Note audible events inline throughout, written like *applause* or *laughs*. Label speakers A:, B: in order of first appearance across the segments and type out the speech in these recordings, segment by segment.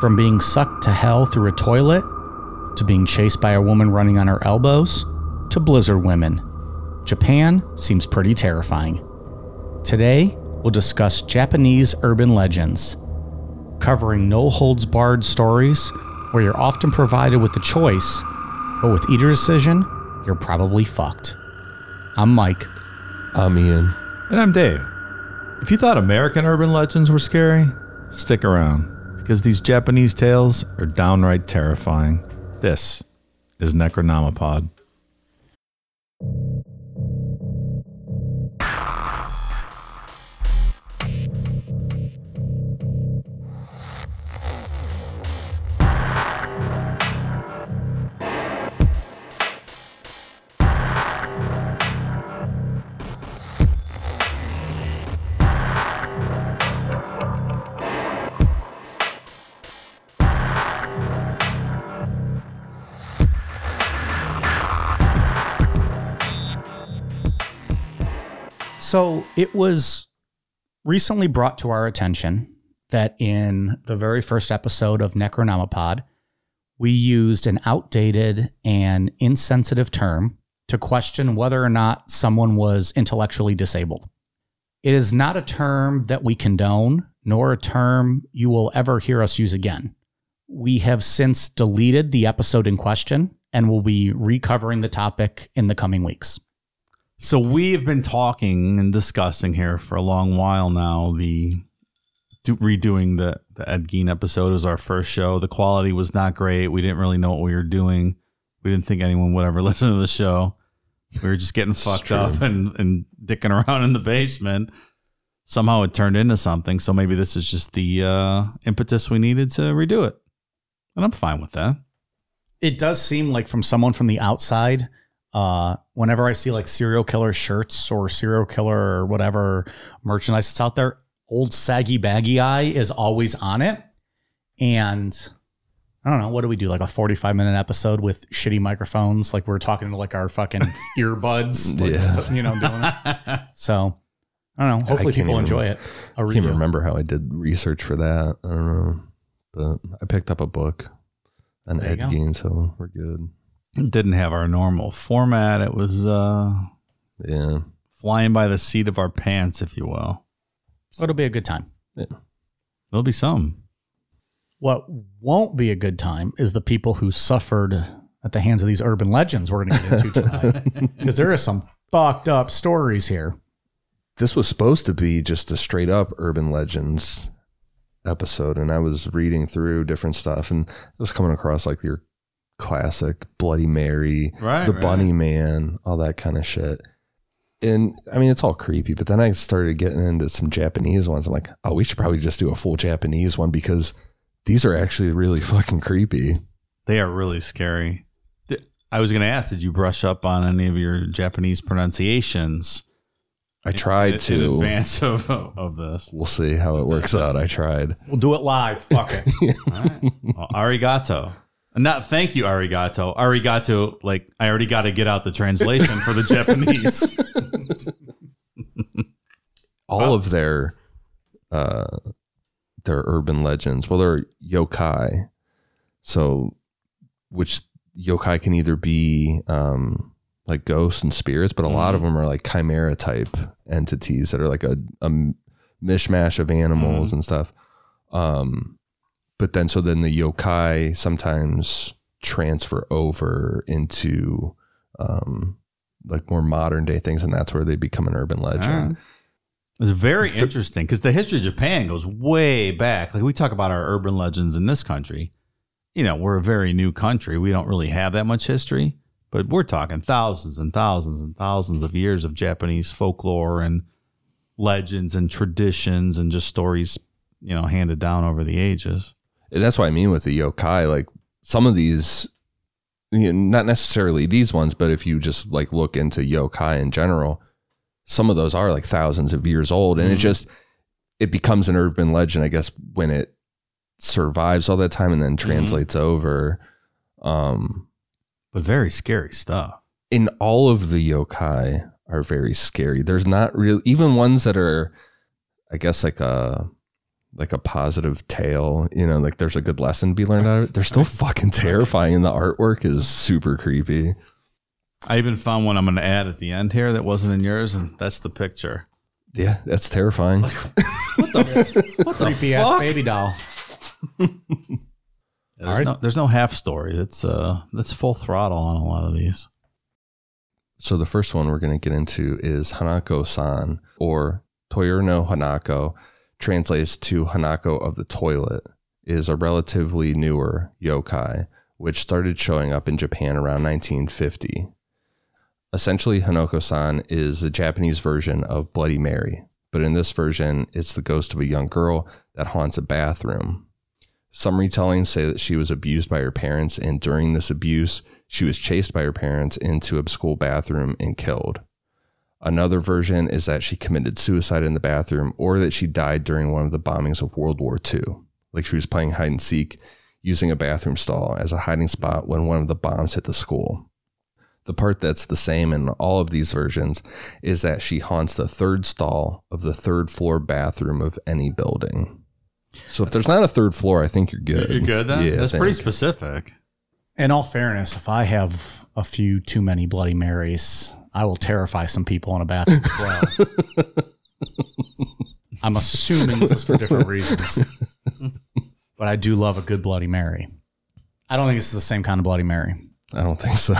A: From being sucked to hell through a toilet, to being chased by a woman running on her elbows, to blizzard women, Japan seems pretty terrifying. Today, we'll discuss Japanese urban legends, covering no holds barred stories where you're often provided with the choice, but with either decision, you're probably fucked. I'm Mike.
B: I'm Ian.
C: And I'm Dave. If you thought American urban legends were scary, stick around because these Japanese tales are downright terrifying. This is Necronomipod.
A: So it was recently brought to our attention that in the very first episode of Necronomipod, we used an outdated and insensitive term to question whether or not someone was intellectually disabled. It is not a term that we condone, nor a term you will ever hear us use again. We have since deleted the episode in question and will be recovering the topic in the coming weeks.
C: So we've been talking and discussing here for a long while now. The do, redoing the the Ed Gein episode was our first show. The quality was not great. We didn't really know what we were doing. We didn't think anyone would ever *laughs* listen to the show. We were just getting fucked
B: true.
C: up and and dicking around in the basement. Somehow it turned into something. So maybe this is just the uh, impetus we needed to redo it, and I'm fine with that.
A: it does seem like from someone from the outside uh whenever i see like serial killer shirts or serial killer or whatever merchandise that's out there old saggy baggy eye is always on it and i don't know what do we do like a 45 minute episode with shitty microphones like we're talking to like our fucking *laughs* earbuds like,
B: Yeah.
A: you know doing it *laughs* so i don't know hopefully people enjoy it
B: I can't
A: even
B: remember how I did research for that. I don't know. But I picked up a book on Ed. Gein, so we're good.
C: It didn't have our normal format. It was uh,
B: Yeah.
C: flying by the seat of our pants, if you will.
A: it'll be a good time
C: There'll be some.
A: What won't be a good time is the people who suffered at the hands of these urban legends we're going to get into tonight. *laughs* Because there are some fucked up stories here.
B: This was supposed to be just a straight up urban legends episode, and I was reading through different stuff and I was coming across like your classic Bloody Mary,
C: Right,
B: the
C: right.
B: Bunny Man, all that kind of shit. And I mean, it's all creepy, but then I started getting into some Japanese ones. I'm like, oh, we should probably just do a full Japanese one because these are actually really *laughs* fucking creepy.
C: They are really scary. I was going to ask, did you brush up on any of your Japanese pronunciations?
B: I tried
C: in,
B: to.
C: in advance *laughs* of, of this.
B: We'll see how it works out. I tried.
A: We'll do it live. Fuck it. *laughs*
C: All right. Well, arigato. Not thank you, arigato. Arigato, like I already got to get out the translation for the *laughs* Japanese. *laughs*
B: all of their uh their urban legends well they're yokai so which yokai can either be um like ghosts and spirits, but a lot of them are like chimera type entities that are like a, a mishmash of animals and stuff. Um, but then so then the yokai sometimes transfer over into um, like more modern day things, and that's where they become an urban legend.
C: It's very interesting because the history of Japan goes way back. Like we talk about our urban legends in this country. You know, we're a very new country. We don't really have that much history, but we're talking thousands and thousands and thousands of years of Japanese folklore and legends and traditions and just stories, you know, handed down over the ages.
B: That's what I mean with the yokai. Like some of these, you know, not necessarily these ones, but if you just like look into yokai in general, some of those are like thousands of years old, and it mm-hmm. just it becomes an urban legend, I guess, when it survives all that time and then mm-hmm. translates over. Um,
C: But very scary stuff.
B: in all of the yokai are very scary. There's not real even ones that are I guess like a like a positive tale, you know, like there's a good lesson to be learned out of it. They're still *laughs* fucking terrifying and the artwork is super creepy.
C: I even found one I'm going to add at the end here that wasn't in yours, and that's the picture.
B: Yeah, that's terrifying. *laughs*
A: What the *laughs* what Creepy ass baby doll.
C: There's,
A: Alright.
C: no, there's no half story. It's uh, that's full throttle on a lot of these.
B: So the first one we're going to get into is Hanako-san or Toire no Hanako, translates to Hanako of the toilet, is a relatively newer yokai, which started showing up in Japan around 1950. Essentially, Hanako-san is the Japanese version of Bloody Mary, but in this version, it's the ghost of a young girl that haunts a bathroom. Some retellings say that she was abused by her parents, and during this abuse, she was chased by her parents into a school bathroom and killed. Another version is that she committed suicide in the bathroom or that she died during one of the bombings of World War II. Like she was playing hide and seek using a bathroom stall as a hiding spot when one of the bombs hit the school. The part that's the same in all of these versions is that she haunts the third stall of the third floor bathroom of any building. So if there's not a third floor, I think you're good.
C: You're good then?
B: Yeah,
C: that's pretty specific.
A: In all fairness, if I have a few too many Bloody Marys, I will terrify some people in a bathroom as well. *laughs* I'm assuming this is for different reasons. *laughs* But I do love a good Bloody Mary. I don't think it's the same kind of Bloody Mary.
B: I don't think so.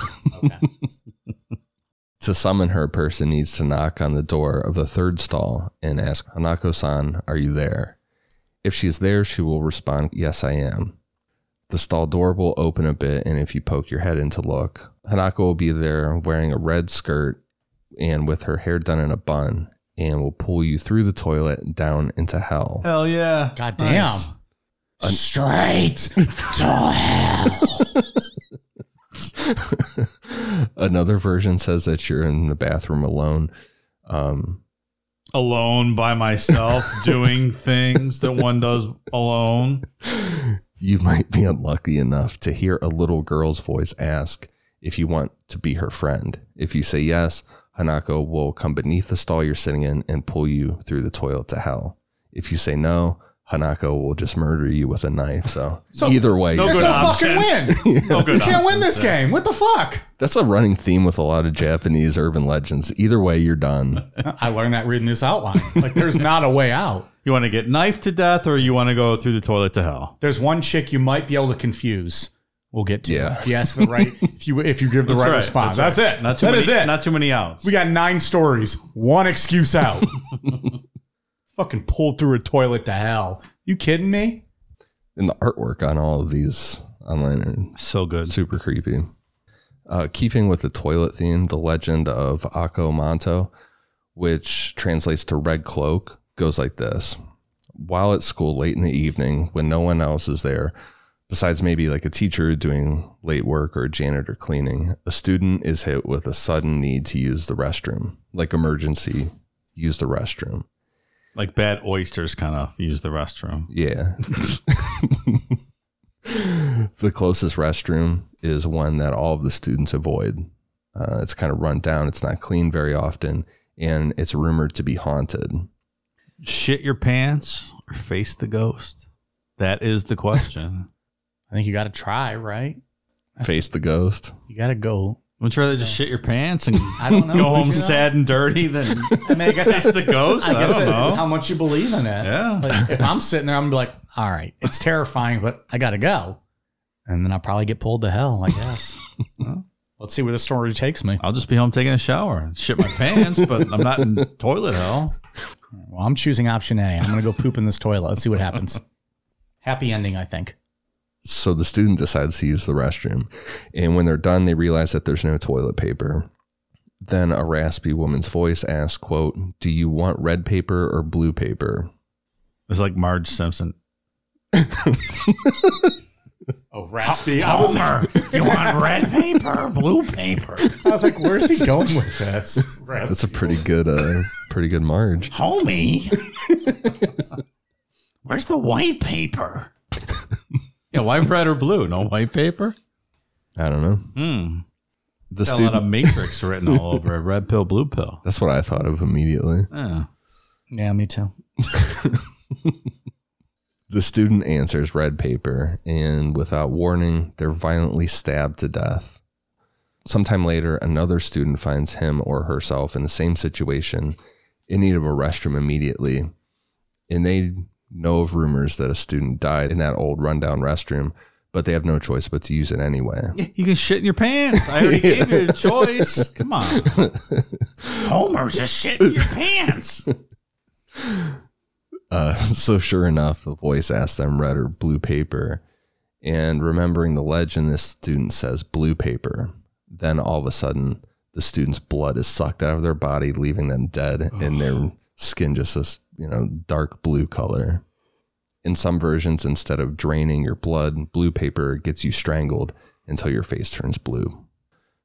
A: Okay. *laughs*
B: To summon her, a person needs to knock on the door of the third stall and ask, Hanako san, are you there? If she's there, she will respond, Yes, I am. The stall door will open a bit, and if you poke your head in to look, Hanako will be there wearing a red skirt and with her hair done in a bun and will pull you through the toilet down into hell.
C: Hell yeah.
A: God damn. Straight to hell. *laughs*
B: Another version says that you're in the bathroom alone. Um,
C: Alone by myself doing things that one does alone. *laughs*
B: you *laughs* might be unlucky enough to hear a little girl's voice ask if you want to be her friend. If you say yes, Hanako will come beneath the stall you're sitting in and pull you through the toilet to hell. If you say no, Hanako will just murder you with a knife. So, either way,
C: no
B: you're-
C: good
A: no
C: options.
A: fucking win.
C: No *laughs*
A: You can't win this
C: there.
A: game. What the fuck?
B: that's a running theme with a lot of Japanese urban legends. Either way, you're done. *laughs*
A: I learned that reading this outline. Like, there's not a way out.
C: You want to get knifed to death or you want to go through the toilet to hell?
A: There's one chick you might be able to confuse. We'll get to.
B: Yeah.
A: If you ask the right, *laughs* if you if you give the right, response, that's,
C: right.
A: it.
C: Not too
A: That
C: many,
A: is it.
C: Not too many outs.
A: we got nine stories, one excuse out. Fucking pulled through a toilet to hell. You kidding me?
B: And the artwork on all of these online are
C: so good.
B: super creepy. Uh, keeping with the toilet theme, the legend of Aka Manto, which translates to red cloak, goes like this. While at school late in the evening, when no one else is there, besides maybe like a teacher doing late work or a janitor cleaning, a student is hit with a sudden need to use the restroom, like emergency, use the restroom.
C: Like bad oysters kind of use the restroom.
B: Yeah. *laughs* the closest restroom is one that all of the students avoid. Uh, it's kind of run down. It's not clean very often, and it's rumored to be haunted.
C: Shit your pants or face the ghost? That is the question. *laughs*
A: I think you got to try, right?
B: Face the ghost.
A: You got to go
C: Would you rather just shit your pants and *laughs*
A: I don't know.
C: go
A: Would
C: home
A: you
C: sad and dirty than *laughs*
A: I mean, I guess
C: face the ghost? I,
A: I guess
C: don't know.
A: it's how much you believe in it.
C: Yeah.
A: Like, if I'm sitting there, I'm gonna be like, all right, it's terrifying, but I gotta go. And then I'll probably get pulled to hell, I guess. *laughs* Well, Let's see where the story takes me.
C: I'll just be home taking a shower, and shit my pants, but I'm not in toilet hell.
A: Well, I'm choosing option A. I'm gonna go poop in this toilet. Let's see what happens. Happy ending, I think.
B: So the student decides to use the restroom. And when they're done, they realize that there's no toilet paper. Then a raspy woman's voice asks, quote, Do you want red paper or blue paper?
C: It's like Marge Simpson.
A: Oh, raspy. I was, like,
C: do you want red paper or blue paper?
A: I was like, where's he going with this?
B: That's a pretty good uh pretty good marge.
C: Homie, where's the white paper? Yeah, why red or blue? No white paper?
B: I don't know.
C: Hmm.
B: The
C: Got a lot of
B: student
C: matrix written all over it. Red pill, blue pill. *laughs*
B: That's what I thought of immediately.
C: Yeah.
A: Yeah, me too. *laughs*
B: The student answers red paper, and without warning, they're violently stabbed to death. Sometime later, another student finds him or herself in the same situation, in need of a restroom immediately. And they know of rumors that a student died in that old rundown restroom, but they have no choice but to use it anyway. *laughs*
C: You can shit in your pants. I already gave you a choice. Come on. *laughs* Homer, just shit in your pants. *laughs*
B: Uh, so sure enough, the voice asks them red or blue paper. And remembering the legend, this student says blue paper. Then all of a sudden, the student's blood is sucked out of their body, leaving them dead, and their skin just this, you know, dark blue color. In some versions, instead of draining your blood, blue paper gets you strangled until your face turns blue.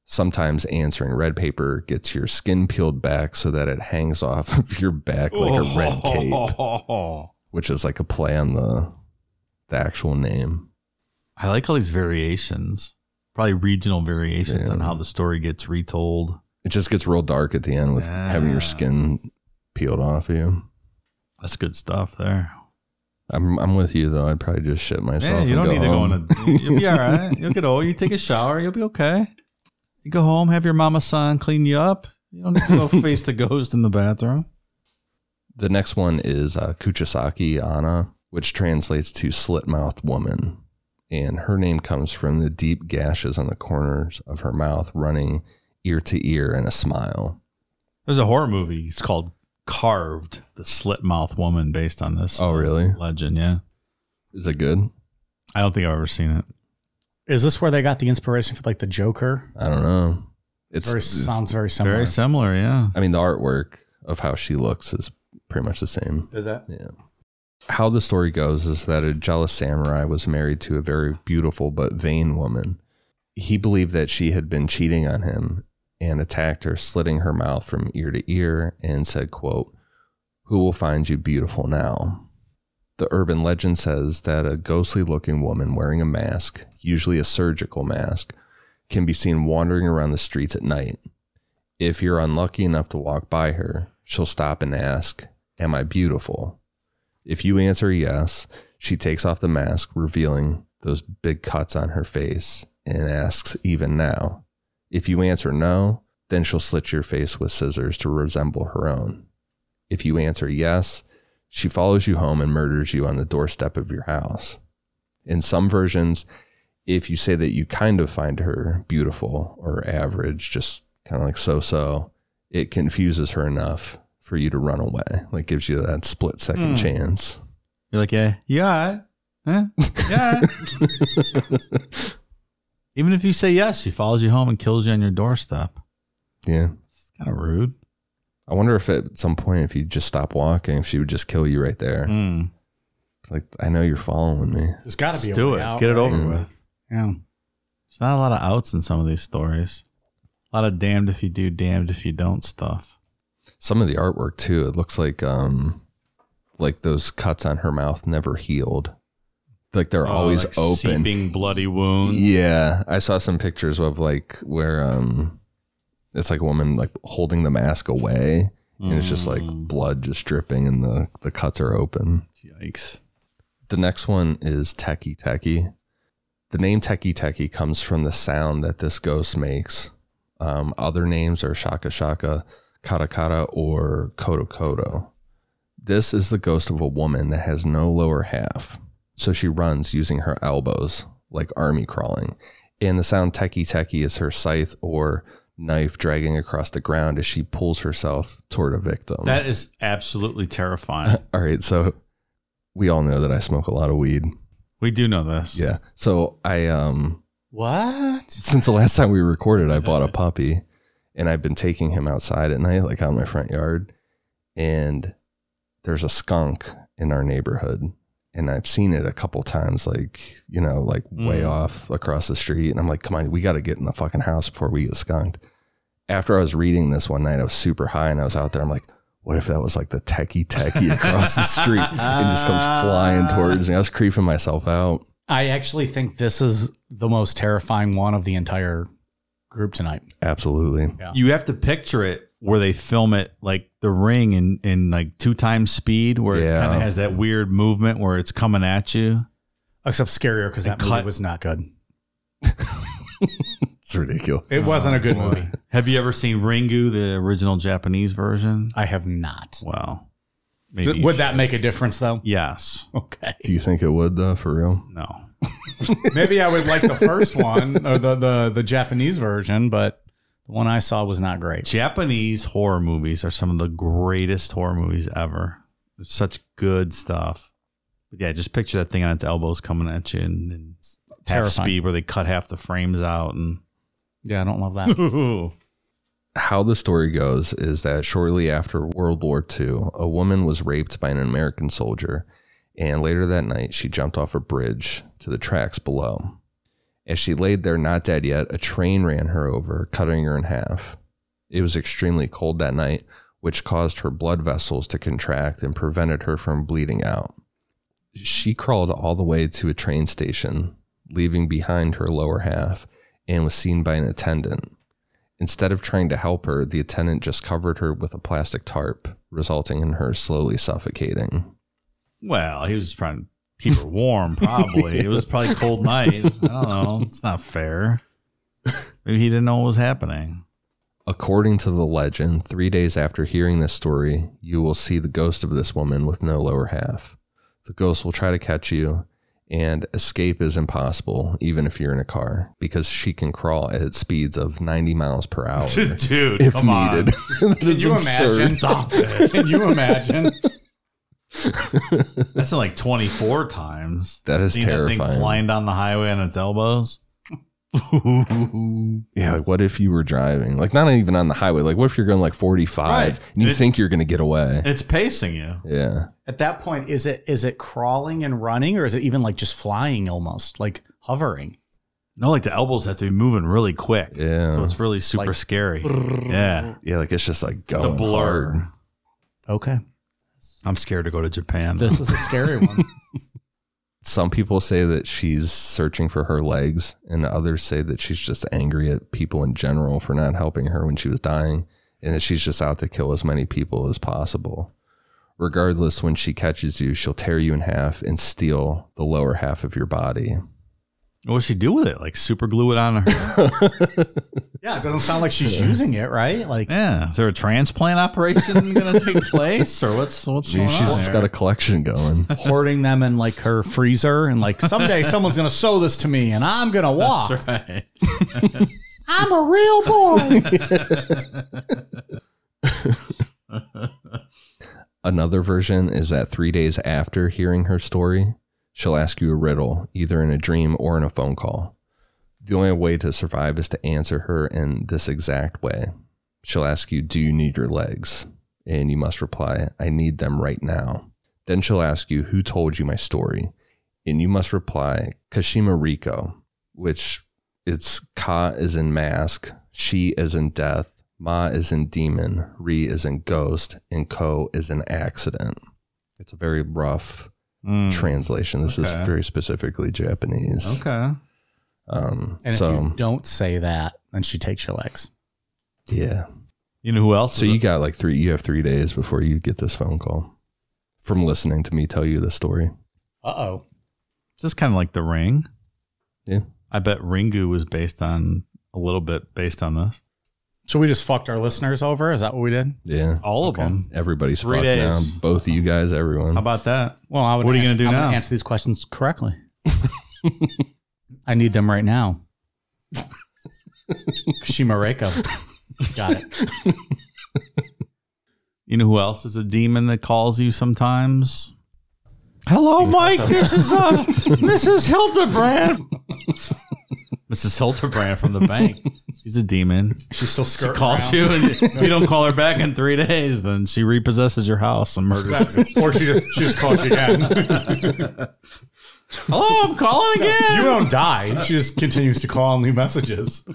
B: Sometimes answering red paper gets your skin peeled back so that it hangs off *laughs* of your back like a red cape *laughs* which is like a play on the the actual name.
C: I like all these variations. Probably regional variations on how the story gets retold.
B: It just gets real dark at the end with having your skin peeled off of you.
C: That's good stuff there.
B: I'm I'm with you though. I'd probably just shit myself.
C: Yeah, you don't need
B: home.
C: to go in a. You'll be all right. *laughs* You'll get old. You take a shower. You'll be okay. You go home, have your mama son clean you up. You don't need to go *laughs* face the ghost in the bathroom.
B: The next one is uh, Kuchisake-onna, which translates to slit mouthed woman. And her name comes from the deep gashes on the corners of her mouth running ear to ear in a smile.
C: There's a horror movie. It's called Carved, the slit mouth woman, based on this.
B: Oh, really?
C: Legend, yeah.
B: Is it good?
C: I don't think I've ever seen it.
A: Is this where they got the inspiration for like the Joker?
B: I don't know. It's,
A: Very,
B: it's-
A: sounds very similar.
C: Very similar, yeah.
B: I mean, the artwork of how she looks is pretty much the same.
A: Is that?
B: Yeah. How the story goes is that a jealous samurai was married to a very beautiful but vain woman. He believed that she had been cheating on him and attacked her, slitting her mouth from ear to ear, and said, quote, Who will find you beautiful now? The urban legend says that a ghostly looking woman wearing a mask, usually a surgical mask, can be seen wandering around the streets at night. If you're unlucky enough to walk by her, she'll stop and ask, Am I beautiful? If you answer yes, she takes off the mask, revealing those big cuts on her face, and asks, Even now. If you answer no, then she'll slit your face with scissors to resemble her own. If you answer yes, she follows you home and murders you on the doorstep of your house. In some versions, if you say that you kind of find her beautiful or average, just kind of like so so, it confuses her enough for you to run away. Like gives you that split second
C: Hmm.
B: chance.
C: You're like, yeah, yeah, huh? yeah. *laughs* *laughs* Even if you say yes, she follows you home and kills you on your doorstep.
B: Yeah.
C: It's kind of rude.
B: I wonder if at some point, if you just stop walking, if she would just kill you right there.
C: Mm.
B: Like, I know you're following me.
A: There's got to be
C: Let's
A: a
C: do
A: way
C: it.
A: out,
C: Get it
A: right?
C: over
B: Mm.
C: with.
A: Yeah.
C: There's not a lot of outs in some of these stories. A lot of damned if you do, damned if you don't stuff.
B: Some of the artwork too, it looks like um like those cuts on her mouth never healed. Like they're always
C: Oh, like
B: open.
C: Seeping bloody wounds.
B: Yeah, I saw some pictures of like where um it's like a woman like holding the mask away and it's just like
C: Mm.
B: blood just dripping and the the cuts are open.
C: Yikes.
B: The next one is Teke Teke. The name Teke Teke comes from the sound that this ghost makes Um, other names are Shaka Shaka, Kata Kata, or Kodo Kodo. This is the ghost of a woman that has no lower half. So she runs using her elbows, like army crawling. And the sound teke teke is her scythe or knife dragging across the ground as she pulls herself toward a victim.
C: That is absolutely terrifying. *laughs*
B: all right, so we all know that I smoke a lot of weed.
C: we do know this.
B: Yeah. So I um
A: What?
B: since the last time we recorded, I bought a *laughs* puppy and I've been taking him outside at night, like out in my front yard. And there's a skunk in our neighborhood. And I've seen it a couple times, like, you know, like way
C: Mm.
B: off across the street. And I'm like, come on, we got to get in the fucking house before we get skunked. After I was reading this one night, I was super high and I was out there. I'm like, what if that was like the teke teke across the street and just comes flying towards me? I was creeping myself out.
A: I actually think this is the most terrifying one of the entire group tonight.
B: Absolutely.
A: Yeah.
C: You have to picture it where they film it like the ring in, in like two times speed, where it kind of has that weird movement where it's coming at you.
A: Except scarier because that
C: cut-
A: movie was not good. *laughs*
B: It's ridiculous.
A: It wasn't a good movie.
C: Have you ever seen Ringu, the original Japanese version?
A: I have not.
C: Well, maybe you
A: Would that
C: should.
A: make a difference though?
C: Yes. *laughs*
A: Okay.
B: Do you think it would though, for real?
C: No. *laughs*
A: Maybe I would like the first one or the, the the Japanese version, but the one I saw was not great.
C: Japanese horror movies are some of the greatest horror movies ever. It's such good stuff. But yeah, just picture that thing on its elbows coming at you and, and half speed where they cut half the frames out and
A: Yeah, I don't love that. *laughs*
B: How the story goes is that shortly after World War II, a woman was raped by an American soldier, and later that night she jumped off a bridge to the tracks below. As she laid there, not dead yet, a train ran her over, cutting her in half. It was extremely cold that night, which caused her blood vessels to contract and prevented her from bleeding out. She crawled all the way to a train station, leaving behind her lower half, and was seen by an attendant. Instead of trying to help her, the attendant just covered her with a plastic tarp, resulting in her slowly suffocating.
C: Well, he was just trying to keep her warm, probably. It was probably a cold night. I don't know. It's not fair. Maybe he didn't know what was happening.
B: According to the legend, three days after hearing this story, you will see the ghost of this woman with no lower half. The ghost will try to catch you, and escape is impossible, even if you're in a car, because she can crawl at speeds of 90 miles per *laughs* hour
C: Dude,
B: if
C: come on.
B: needed. *laughs* That
A: Can you
B: absurd.
A: imagine? Can you imagine?
C: That's like 24 times. *laughs*
B: That is
C: Seeing That thing
B: terrifying.
C: flying down the highway on its elbows. *laughs*
B: Yeah, like what if you were driving? Like not even on the highway. Like what if you're going like 45
C: Right.
B: and you
C: It-
B: think you're going to get away?
C: It's pacing you.
B: Yeah.
A: At that point, is it is it crawling and running, or is it even like just flying almost, like hovering?
C: No, like the elbows have to be moving really quick.
B: Yeah.
C: So it's really super
A: like-
C: scary. *laughs* Yeah.
B: Yeah, like it's just like
C: It's a
B: going
C: blur.
B: hard.
A: Okay,
C: I'm scared to go to Japan.
A: this is a scary one. *laughs*
B: Some people say that she's searching for her legs, and others say that she's just angry at people in general for not helping her when she was dying, and that she's just out to kill as many people as possible. Regardless, when she catches you, she'll tear you in half and steal the lower half of your body.
C: What does she do with it? Like super glue it on her? *laughs*
A: yeah, it doesn't sound like she's using it, right? Like,
C: yeah. Is there a transplant operation *laughs* going to take place, or what's what's
B: Maybe
C: going
B: she's
C: on?
B: just
C: there?
B: got a collection going. *laughs*
A: hoarding them in like her freezer, and like someday someone's gonna sew this to me, and I'm gonna walk.
C: That's right.
A: I'm a real boy.
B: Another version is that three days after hearing her story, she'll ask you a riddle, either in a dream or in a phone call. The only way to survive is to answer her in this exact way. She'll ask you, Do you need your legs? And you must reply, I need them right now. Then she'll ask you, Who told you my story? And you must reply, Kashima Reiko, which it's Ka is in mask, she is in death, Ma is in demon, Ri is in ghost, and Ko is in accident. It's a very rough
C: Mm.
B: translation. This is very specifically Japanese.
C: Okay.
B: Um,
A: And
B: so
A: if you don't say that, then she takes your legs.
B: yeah.
C: You know who else?
B: So you
C: a-
B: got like three. You have three days before you get this phone call from listening to me tell you the story.
A: Uh oh.
C: Is this kind of like the ring?
B: Yeah.
C: I bet Ringu was based on a little bit based on this.
A: So we just fucked our listeners over. Is that what we did?
B: Yeah.
C: All of them.
B: Everybody's
C: Three
B: fucked now.
C: days.
B: Both of you guys, everyone.
C: How about that?
A: Well, I would
C: What are you gonna do
A: I'm
C: now?
A: answer these questions correctly. *laughs* I need them right now. *laughs* Shimareko. Got it.
C: You know who else is a demon that calls you sometimes? Hello, Mike. This is uh, *laughs* Mrs. Hildebrand. Mrs. Hildebrand from the bank. *laughs* She's a demon.
A: She's still
C: She calls
A: around.
C: you, and if you don't call her back in three days, then she repossesses your house and murders you.
A: or she just she just calls you again. *laughs*
C: Hello, I'm calling again.
A: You don't die. She just continues to call and leave messages.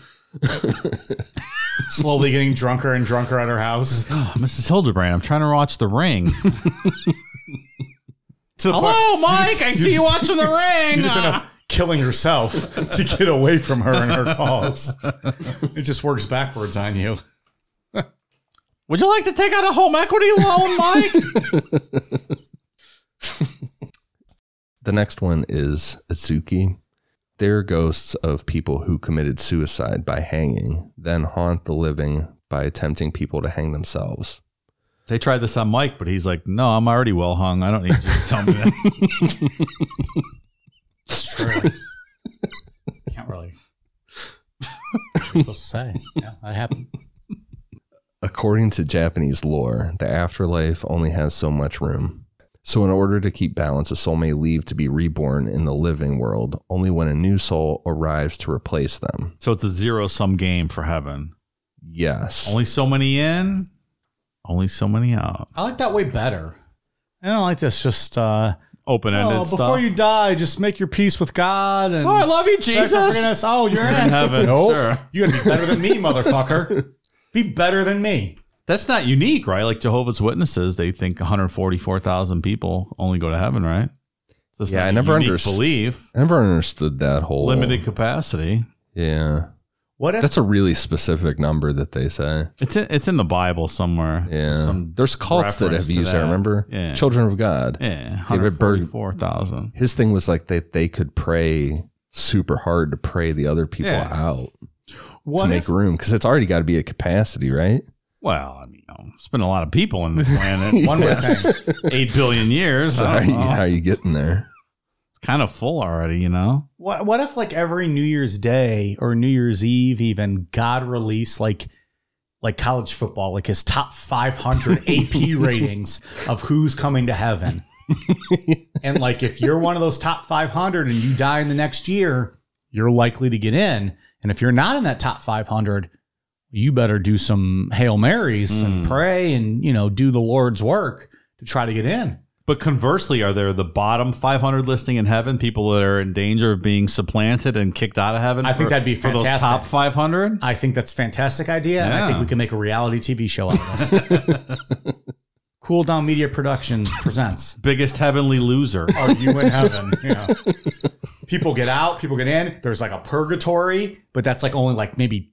A: *laughs* Slowly getting drunker and drunker at her house.
C: Oh, Mrs. Hildebrand, I'm trying to watch The Ring.
A: To the
C: Hello,
A: point-
C: Mike. I see you watching The Ring.
A: You just end up ah. Killing herself *laughs* to get away from her and her calls. It just works backwards on you. *laughs*
C: Would you like to take out a home equity loan, Mike? *laughs*
B: The next one is Atsuki. They're ghosts of people who committed suicide by hanging, then haunt the living by attempting people to hang themselves.
C: they tried this on Mike, but he's like, "No, I'm already well hung. I don't need you to tell me that."
A: It's. *laughs* Can't really. What supposed to say? Yeah, that happened.
B: According to Japanese lore, the afterlife only has so much room. So, in order to keep balance, a soul may leave to be reborn in the living world only when a new soul arrives to replace them.
C: so it's a zero sum game for heaven.
B: Yes.
C: Only so many in, only so many out.
A: I like that way better. I don't like this. Just uh,
C: Open ended
A: oh,
C: stuff.
A: before you die, just make your peace with God. And
C: oh, I love you, Jesus.
A: forgiveness. Oh, you're in,
C: in heaven. *laughs*
A: Nope.
C: Sure.
A: You gotta be better than me, motherfucker. Be better than me.
C: That's not unique, right? Like Jehovah's Witnesses, they think 144,000 people only go to heaven, right? So it's
B: Yeah,
C: not
B: I
C: a
B: never
C: unique
B: understood-
C: belief.
B: I never understood that whole
C: Limited capacity.
B: Yeah.
A: What if
B: That's a really specific number that they say.
C: It's in, it's in the Bible somewhere.
B: Yeah.
C: Some
B: There's cults that
C: reference
B: have
C: to
B: used that, remember?
C: Yeah.
B: Children of God.
C: Yeah,
B: David Berg-
C: 144,000.
B: His thing was like that they could pray super hard to pray the other people
C: Yeah.
B: out
A: what
B: to make
A: if,
B: room because it's already got to be a capacity, right?
C: Well, I mean, you know, it's been a lot of people on this *laughs* planet.
A: one more thing?
C: Eight billion years.
B: So how are,
C: don't
B: you,
C: know.
B: how are you getting there?
C: Kind of full already, you know?
A: What what if like every New Year's Day or New Year's Eve even God released like like college football, like his top 500 AP *laughs* ratings of who's coming to heaven. *laughs* and like if you're one of those top 500 and you die in the next year, you're likely to get in. And if you're not in that top 500, you better do some Hail Marys and
C: Mm.
A: pray and, you know, do the Lord's work to try to get in.
C: But conversely, are there the bottom 500 listing in heaven, people that are in danger of being supplanted and kicked out of heaven?
A: I think
C: for-
A: that'd be
C: for those top 500.
A: I think that's a fantastic idea. And I think we can make a reality TV show out of this. *laughs* cool Down Media Productions presents
C: Biggest heavenly loser.
A: Are You in Heaven? Yeah. People get out, people get in. There's like a purgatory, but that's like only like maybe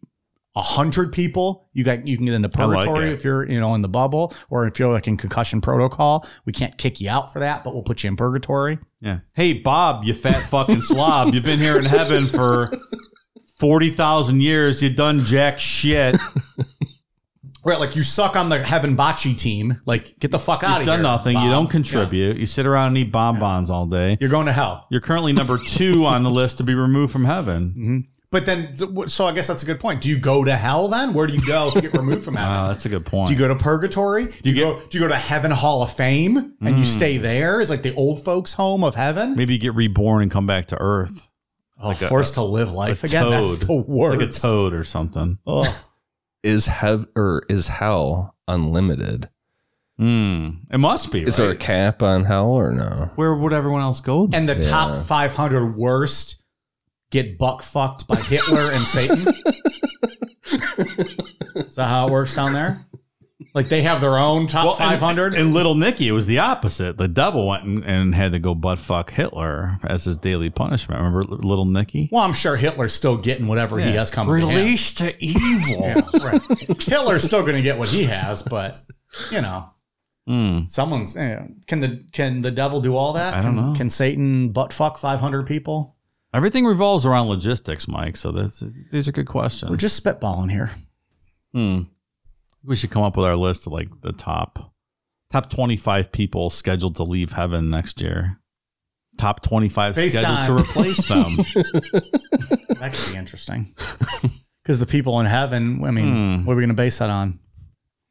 A: hundred people. You got you can get into
C: I like
A: purgatory if you're, you know, in the bubble, or if you're like in concussion protocol. We can't kick you out for that, but we'll put you in purgatory.
C: Yeah. Hey, Bob, you fat fucking *laughs* slob. You've been here in heaven for 40,000 years. You done jack shit. *laughs*
A: Right, like you suck on the Heaven Bocce team. Like, get the fuck out
C: You've
A: of here.
C: done nothing. You don't contribute. You sit around and eat bonbons all day.
A: You're going to hell.
C: You're currently number two on the list to be removed from heaven. Mm-hmm.
A: But then, so I guess that's a good point. Do you go to hell then? Where do you go if you get *laughs* removed from heaven?
C: Wow, that's a good point.
A: do you go to purgatory? Do you,
C: you
A: go? Do you go to Heaven Hall of Fame and you stay there? Is like the old folks' home of heaven?
C: Maybe you get reborn and come back to Earth.
A: oh,
C: like a-
A: forced to live life
C: a
A: again. That's the worst.
C: Like a toad or something.
A: Ugh.
B: Is hev or is hell unlimited?
C: Hmm. It must be.
B: Is there a cap on hell or no?
C: Where would everyone else go? then?
A: And the top 500 worst get buck fucked by Hitler and Satan. Is that how it works down there? Like they have their own top
C: Well,
A: 500?
C: And, Little Nicky, it was the opposite. The devil went and, and had to go butt fuck Hitler as his daily punishment. Remember Little Nicky?
A: well, I'm sure Hitler's still getting whatever he has coming to him.
C: Released to evil. *laughs*
A: right. Hitler's still going to get what he has, but you know,
C: Hmm.
A: someone's eh, can the can the devil do all that?
C: I don't
A: Can-
C: know.
A: Can Satan butt fuck five hundred people?
C: Everything revolves around logistics, Mike. So that's these are good questions.
A: We're just spitballing here.
C: Hmm. We should come up with our list of like the top top 25 people scheduled to leave heaven next year. Top 25 scheduled
A: on-
C: to replace them. *laughs* *laughs*
A: That could be interesting. Because the people in heaven, I mean,
C: Hmm.
A: what are we going to base that on?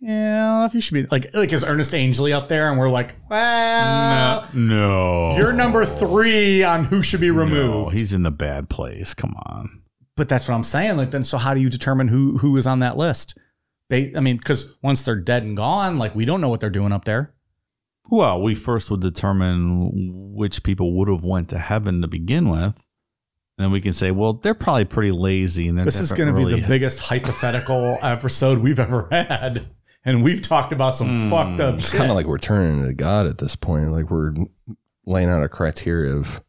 A: Yeah, I don't know if you should be like, like is Ernest Angley up there, and we're like, well,
C: no.
A: you're number three on who should be
C: No,
A: removed.
C: he's in the bad place. Come on.
A: but that's what I'm saying. Like, then, so how do you determine who who is on that list? They, I mean, because once they're dead and gone, like we don't know what they're doing up there.
C: Well, we first would determine which people would have went to heaven to begin with. And then we can say, well, they're probably pretty lazy. And they're
A: This is going to be
C: really-
A: the biggest hypothetical episode we've ever had, and we've talked about some
C: Hmm.
A: fucked up.
B: It's kind of like we're turning to God at this point. Like we're laying out a criteria of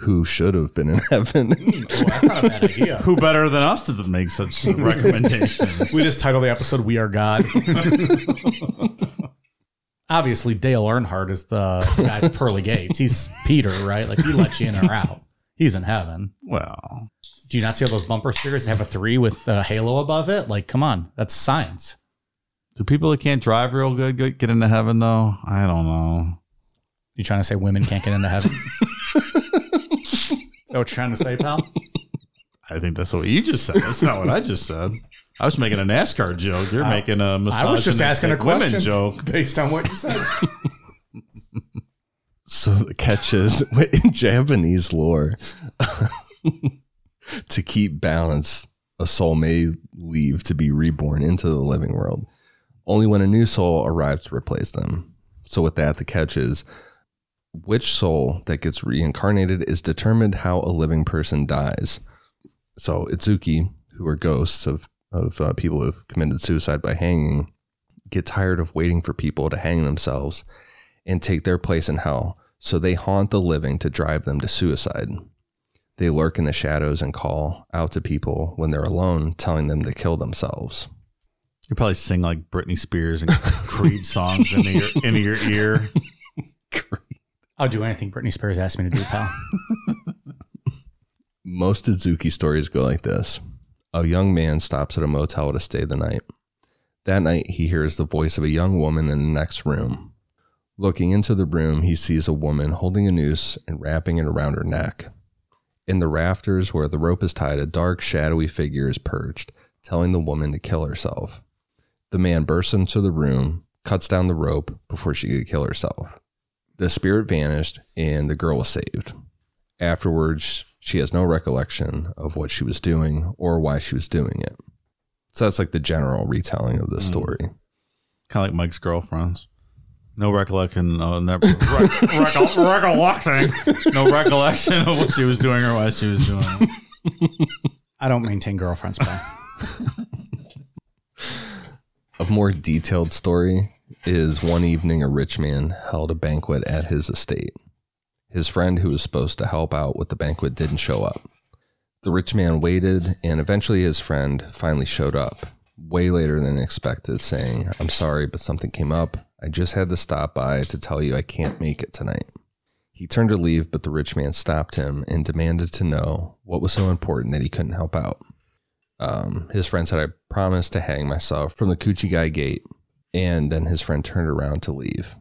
B: who should have been in *laughs* heaven.
A: Oh, that's not a bad idea. *laughs*
C: Who better than us to make such *laughs* recommendations?
A: We just title the episode "We Are God." Obviously, Dale Earnhardt is the guy at Pearly Gates. He's Peter, right? Like he lets you in or out. He's in heaven.
C: well,
A: Do you not see all those bumper stickers that have a three with a halo above it? Like, come on, that's science.
C: Do people that can't drive real good get- get into heaven though? I don't know.
A: You trying to say women can't get into heaven? is that what you're trying to say, pal?
C: I think that's what you just said. That's not what I just said. I was making a NASCAR joke. You're
A: I-
C: making a
A: I was just asking a
C: women
A: question
C: joke.
A: based on what you said.
B: so the catch is *laughs* in Japanese lore, *laughs* to keep balance, a soul may leave to be reborn into the living world. Only when a new soul arrives to replace them. So with that, the catch is which soul that gets reincarnated is determined how a living person dies. So Itsuki, who are ghosts of of uh, people who have committed suicide by hanging, get tired of waiting for people to hang themselves and take their place in hell. So they haunt the living to drive them to suicide. They lurk in the shadows and call out to people when they're alone, telling them to kill themselves.
C: You probably sing like Britney Spears and Creed *laughs* songs into your into your ear. *laughs*
A: I'll do anything Britney Spears asked me to do, pal. *laughs*
B: Most Itsuki stories go like this A young man stops at a motel to stay the night. That night, he hears the voice of a young woman in the next room. Looking into the room, he sees a woman holding a noose and wrapping it around her neck. In the rafters where the rope is tied, a dark, shadowy figure is perched, telling the woman to kill herself. The man bursts into the room, cuts down the rope before she could kill herself. The spirit vanished, and the girl was saved. Afterwards, she has no recollection of what she was doing or why she was doing it. So that's like the general retelling of the story.
C: Kind of like Mike's girlfriends. No recollection, uh, never, rec- recol- recollecting, no recollection of what she was doing or why she was doing. it. *laughs*
A: I don't maintain girlfriends, pal. *laughs*
B: A more detailed story is one evening a rich man held a banquet at his estate. His friend who was supposed to help out with the banquet didn't show up. The rich man waited, and eventually his friend finally showed up, way later than expected, saying, I'm sorry, but something came up. I just had to stop by to tell you I can't make it tonight. He turned to leave, but the rich man stopped him and demanded to know what was so important that he couldn't help out. Um, his friend said, I promised to hang myself from the Kuchigai gate. And then his friend turned around to leave.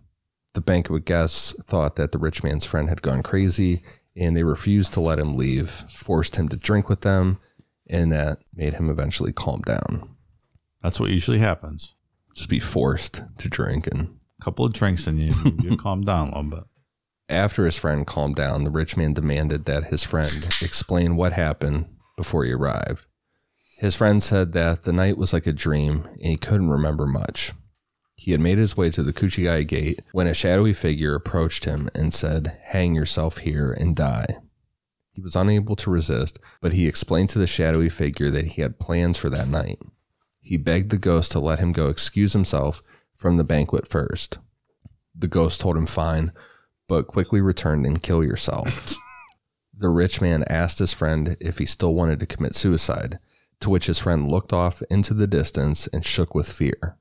B: The banquet guests thought that the rich man's friend had gone crazy and they refused to let him leave, forced him to drink with them, and that made him eventually calm down.
C: That's what usually happens.
B: Just be forced to drink. And
C: A couple of drinks and you, you *laughs* calm down a little bit.
B: after his friend calmed down, the rich man demanded that his friend explain what happened before he arrived. His friend said that the night was like a dream and he couldn't remember much. He had made his way to the Kuchigai gate when a shadowy figure approached him and said, Hang yourself here and die. He was unable to resist, but he explained to the shadowy figure that he had plans for that night. He begged the ghost to let him go excuse himself from the banquet first. The ghost told him fine, but quickly returned and kill yourself. *laughs* the rich man asked his friend if he still wanted to commit suicide, to which his friend looked off into the distance and shook with fear.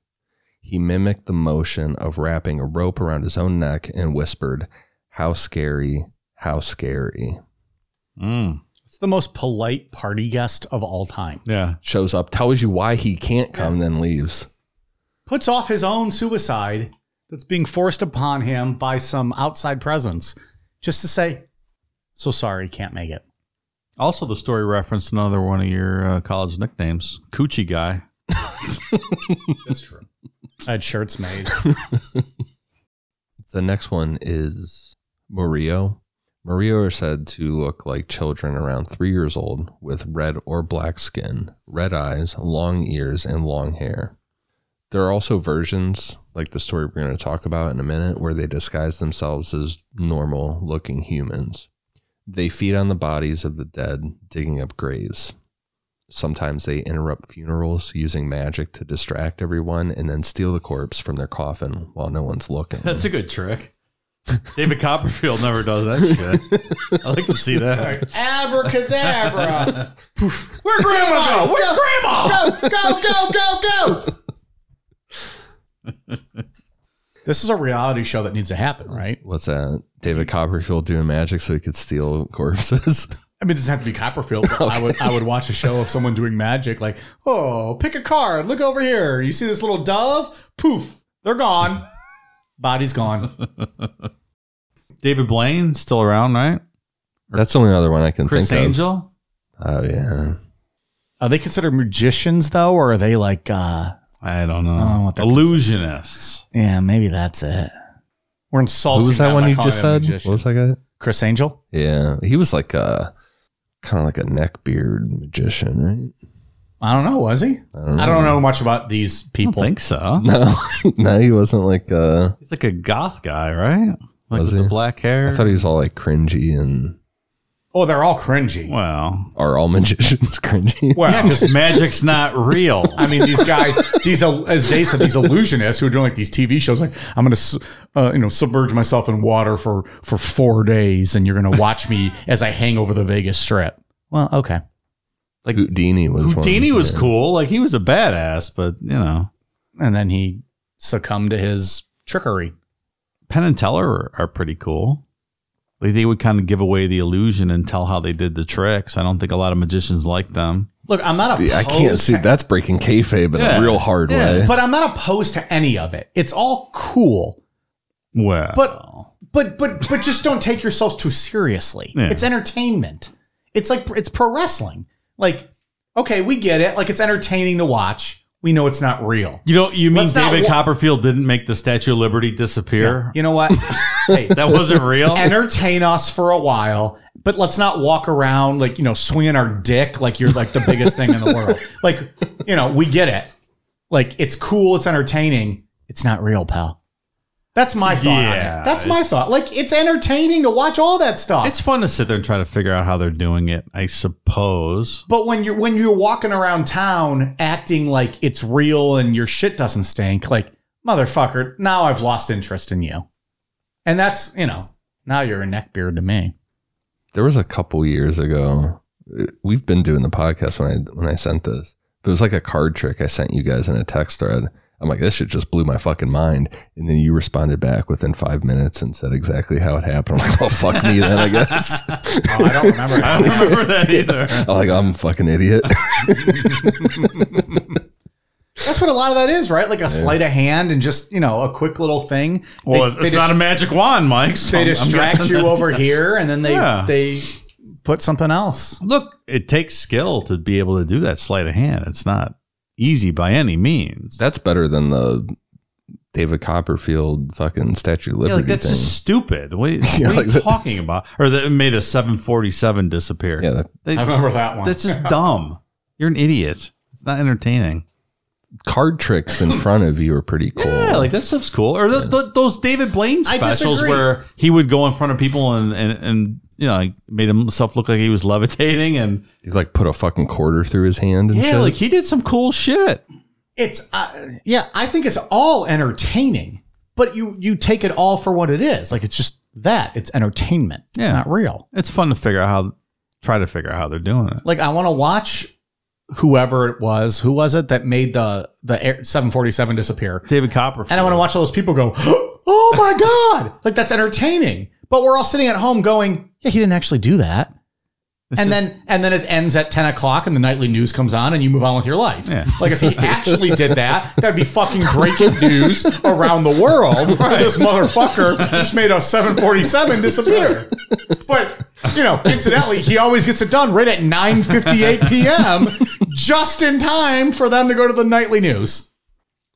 B: He mimicked the motion of wrapping a rope around his own neck and whispered, How scary, how scary.
C: Mm.
A: It's the most polite party guest of all time.
C: Yeah.
B: Shows up, tells you why he can't come, then leaves.
A: Puts off his own suicide that's being forced upon him by some outside presence just to say, so sorry, can't make it.
C: Also, the story referenced another one of your uh, college nicknames, Coochie Guy. *laughs*
A: That's true. I had shirts made. *laughs*
B: The next one is Morio. Morio are said to look like children around three years old with red or black skin, red eyes, long ears, and long hair. There are also versions, like the story we're going to talk about in a minute, where they disguise themselves as normal looking humans. They feed on the bodies of the dead, digging up graves. Sometimes they interrupt funerals using magic to distract everyone and then steal the corpse from their coffin while no one's looking.
C: That's a good trick. David Copperfield never does that shit. I like to see that.
A: Abracadabra. *laughs*
C: Where's Grandma go? Where's Grandma?
A: go, go, go, go, go. *laughs* this is a reality show that needs to happen, right?
B: What's that? David Copperfield doing magic so he could steal corpses. *laughs*
A: I mean, it doesn't have to be Copperfield. But I would I would watch a show of someone doing magic, like, oh, pick a card. Look over here. You see this little dove? Poof, they're gone. Body's gone. *laughs*
C: David Blaine still around, right?
B: That's the only other one I can
C: Criss
B: think
C: Angel.
B: of. Criss Angel. Oh yeah.
A: Are they considered magicians though, or are they like? uh
C: I don't know.
A: I don't know what they're
C: Illusionists.
A: Yeah, maybe that's it. We're insulting.
B: Who was that one you just said? What was that guy?
A: Criss Angel.
B: Yeah, he was like a kind of like a neckbeard magician, right?
A: I don't know. Was he?
B: I don't know.
A: I don't know much about these
C: I
A: people.
C: don't think so. *laughs*
B: No, no, he wasn't like. a.
C: He's like a goth guy, right? Like
B: Was
C: with the black hair.
B: I thought he was all like cringy and
A: Oh, they're all cringy.
C: well,
B: are all magicians *laughs* cringy?
A: Well,
C: yeah, because magic's not real. *laughs*
A: I mean, these guys, these as Jay said, these illusionists who are doing like these TV shows, like I'm going to, uh, you know, submerge myself in water for for four days, and you're going to watch me *laughs* as I hang over the Vegas Strip. Well, okay.
B: Like Houdini was. one,
C: Houdini was
B: yeah.
C: cool. Like he was a badass, but you know,
A: And then he succumbed to his trickery.
C: Penn and Teller are, are pretty cool. Like they would kind of give away the illusion and tell how they did the tricks. I don't think a lot of magicians like them.
A: Look, I'm not opposed.
B: Yeah, I can't see that's breaking kayfabe in
C: Yeah.
B: a real hard
C: Yeah.
B: way.
A: but I'm not opposed to any of it. It's all cool.
C: Well,
A: But but but but just don't take yourselves too seriously.
C: Yeah.
A: It's entertainment. It's like it's pro wrestling. Like, okay, we get it. Like it's entertaining to watch. We know it's not real.
C: you know, you mean
A: Let's not
C: David
A: wa-
C: Copperfield didn't make the Statue of Liberty disappear?
A: You know what? *laughs* hey,
C: That wasn't real.
A: entertain us for a while, but let's not walk around like, you know, swinging our dick like you're like the biggest thing in the world. Like, you know, we get it. Like, it's cool, it's entertaining. It's not real, pal. That's my thought.
C: Yeah.
A: That's my
C: it's-
A: thought. Like, it's entertaining to watch all that stuff.
C: it's fun to sit there and try to figure out how they're doing it. I suppose.
A: But when you're when you're walking around town acting like it's real and your shit doesn't stink, like motherfucker, now I've lost interest in you. And that's you know now you're a neckbeard to me.
B: there was a couple years ago. We've been doing the podcast when I when I sent this. But it was like a card trick I sent you guys in a text thread. I'm like, this shit just blew my fucking mind. And then you responded back within five minutes and said exactly how it happened. I'm like, well, fuck me then, I guess.
A: Oh, I don't remember. *laughs*
C: I don't remember that either. *laughs*
B: I'm like, I'm a fucking idiot. *laughs*
A: That's what a lot of that is, right? Like a sleight of hand and just you know a quick little thing.
C: Well,
A: They-
C: it's,
A: they
C: it's not a magic wand, Mike. so
A: They
C: I'm- I'm
A: distract you
C: that's-
A: over here, and then they
C: Yeah.
A: they put something else.
C: Look, it takes skill to be able to do that sleight of hand. It's not easy by any means.
B: That's better than the David Copperfield fucking Statue of
C: yeah,
B: Liberty
C: like that's
B: thing.
C: just stupid. What, *laughs* what
B: Yeah,
C: are you
B: that-
C: talking about? Or that it made a 747 disappear.
B: yeah, that
C: They-
A: I remember that one.
C: that's just dumb. You're an idiot. It's not entertaining.
B: Card tricks in front of you are pretty *laughs* cool.
C: Yeah, like that stuff's cool. Or the, the, those David Blaine
A: I
C: specials
A: disagree.
C: where he would go in front of people and, and, and you know, like made himself look like he was levitating. And
B: He's like put a fucking quarter through his hand and
C: yeah,
B: shit.
C: like he did some cool shit.
A: it's uh, yeah i think it's all entertaining but you you take it all for what it is like it's just that it's entertainment it's not real
C: It's fun to figure out how, try to figure out how they're doing it.
A: like i want to watch whoever it was who was it that made the the Air 747 disappear?
C: David Copperfield.
A: and i want to watch all those people go *gasps* oh my god! Like that's entertaining. But we're all sitting at home going yeah he didn't actually do that and then and then it ends at 10 o'clock and the nightly news comes on and you move on with your life.
C: Yeah.
A: Like if he *laughs* actually did that, that'd be fucking breaking news *laughs* around the world. This motherfucker just made a 747 disappear. But you know, incidentally, he always gets it done right at 9:58 p.m. just in time for them to go to the nightly news.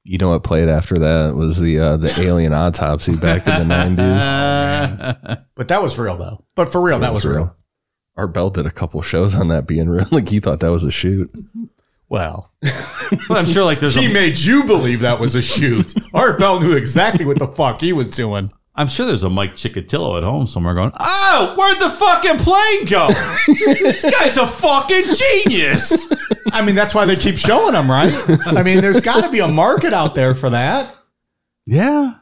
B: You know what played after that was the uh, the alien autopsy back in the nineties. *laughs*
A: But that was real though. But for real, that was real.
B: Art Bell did a couple shows on that being real. *laughs* Like he thought that was a shoot.
A: Well, *laughs*
C: But I'm sure like there's
A: he
C: a,
A: made you believe that was a shoot. *laughs* Art Bell knew exactly what the fuck he was doing.
C: I'm sure there's a Mike Chikatilo at home somewhere going, Oh, where'd the fucking plane go? this guy's a fucking genius.
A: I mean, that's why they keep showing them, right? I mean, there's got to be a market out there for that.
C: Yeah.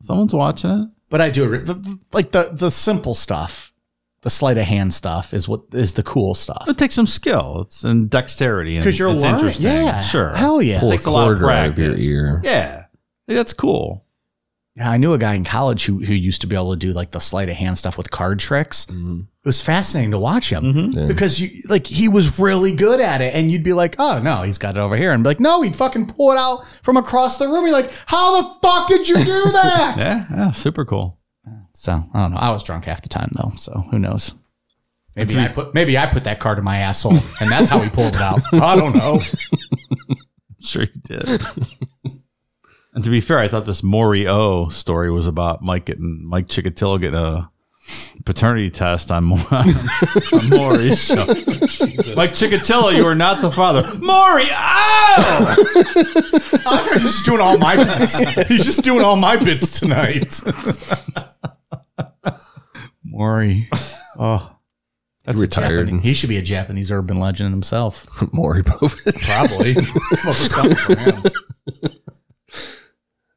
C: Someone's watching it.
A: But I do agree. The, the- like the the simple stuff, the sleight of hand stuff is what is the cool stuff.
C: It takes some skill. It's and dexterity. and
A: Because you're
C: it's
A: learning.
C: interesting.
A: Yeah,
C: Sure.
A: Hell yeah.
B: Pull a
C: takes a lot of
B: cord out of your
C: practice.
B: ear.
C: Yeah. Hey, that's cool.
A: Yeah, I knew a guy in college who who used to be able to do like the sleight of hand stuff with card tricks. Mm-hmm. It was fascinating to watch him mm-hmm.
B: Yeah.
A: because you like he was really good at it, and you'd be like, "Oh no, he's got it over here," and be like, "No, he'd fucking pull it out from across the room." You're like, "How the fuck did you do *laughs* that?"
C: Yeah. Yeah. Super cool.
A: So I don't know. I was drunk half the time though, so who knows? Maybe I put maybe I put that card in my asshole, and that's how he pulled it out. I don't know. *laughs*
C: Sure you did. *laughs* and to be fair, I thought this Maury O story was about Mike getting Mike Chikatilo getting a paternity test on, Mo- *laughs* on Maury. So. Mike Chikatilo, you are not the father. Maury O!
A: He's just doing all my bits. He's just doing all my bits tonight. Maury. *laughs* Oh. That's a
B: Retired.
A: Japanese- He should be a Japanese urban legend himself. *laughs*
B: Maury Povich.
A: Probably. *laughs* Come up something for him.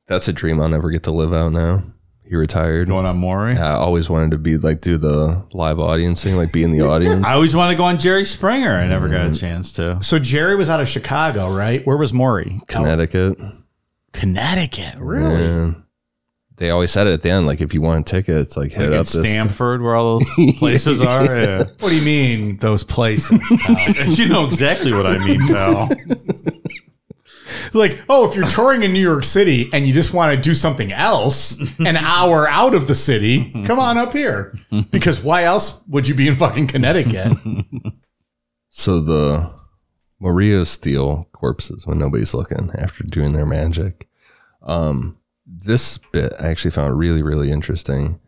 B: That's a dream I'll never get to live out now. He retired.
C: Going on Maury?
B: I always wanted to be like do the live audience thing, like be in the audience.
C: I always wanted to go on Jerry Springer. I never got a mm-hmm. chance to.
A: So Jerry was out of Chicago, right? Where was Maury?
B: Connecticut.
A: Connecticut. Really?
B: Yeah. They always said it at the end, like if you want tickets, like
C: Like
B: up this.
C: Stamford, where all those *laughs* places are. Yeah.
A: What do you mean those places? pal? *laughs* *laughs*
C: you know exactly what I mean, pal.
A: like, oh, if you're touring in New York City and you just want to do something else an hour out of the city, come on up here. Because why else would you be in fucking Connecticut?
B: So the Morio steal corpses when nobody's looking after doing their magic. Um, this bit I actually found really, really interesting.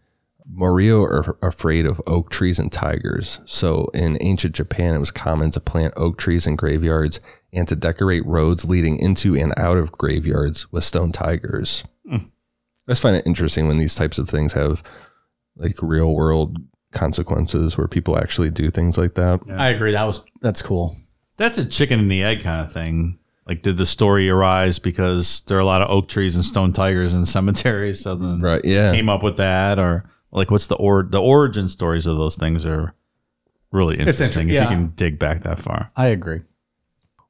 B: Morio are afraid of oak trees and tigers. So in ancient Japan, it was common to plant oak trees in graveyards and to decorate roads leading into and out of graveyards with stone tigers. Hmm. I just find it interesting when these types of things have like real world consequences where people actually do things like that.
A: I agree. That was that's cool.
C: That's a chicken and the egg kind of thing. Like, did the story arise because there are a lot of oak trees and stone tigers in *laughs* cemeteries? So then
B: Right. Yeah.
C: came up with that, or like, what's the or the origin stories of those things are really
A: inter-
C: interesting if
A: yeah.
C: you can dig back that far.
A: I agree.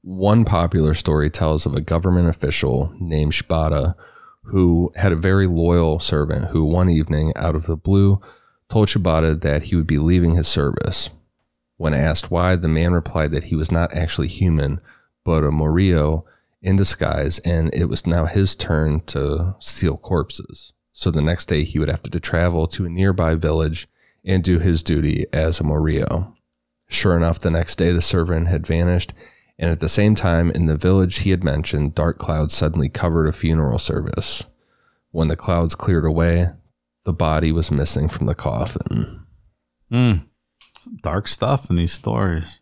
B: One popular story tells of a government official named Shibata who had a very loyal servant who one evening, out of the blue, told Shibata that he would be leaving his service. When asked why, the man replied that he was not actually human, but a Morio in disguise, and it was now his turn to steal corpses. So the next day, he would have to travel to a nearby village and do his duty as a Morio. Sure enough, the next day the servant had vanished, and at the same time in the village he had mentioned, dark clouds suddenly covered a funeral service. When the clouds cleared away, the body was missing from the coffin. Hmm.
C: Dark stuff in these stories.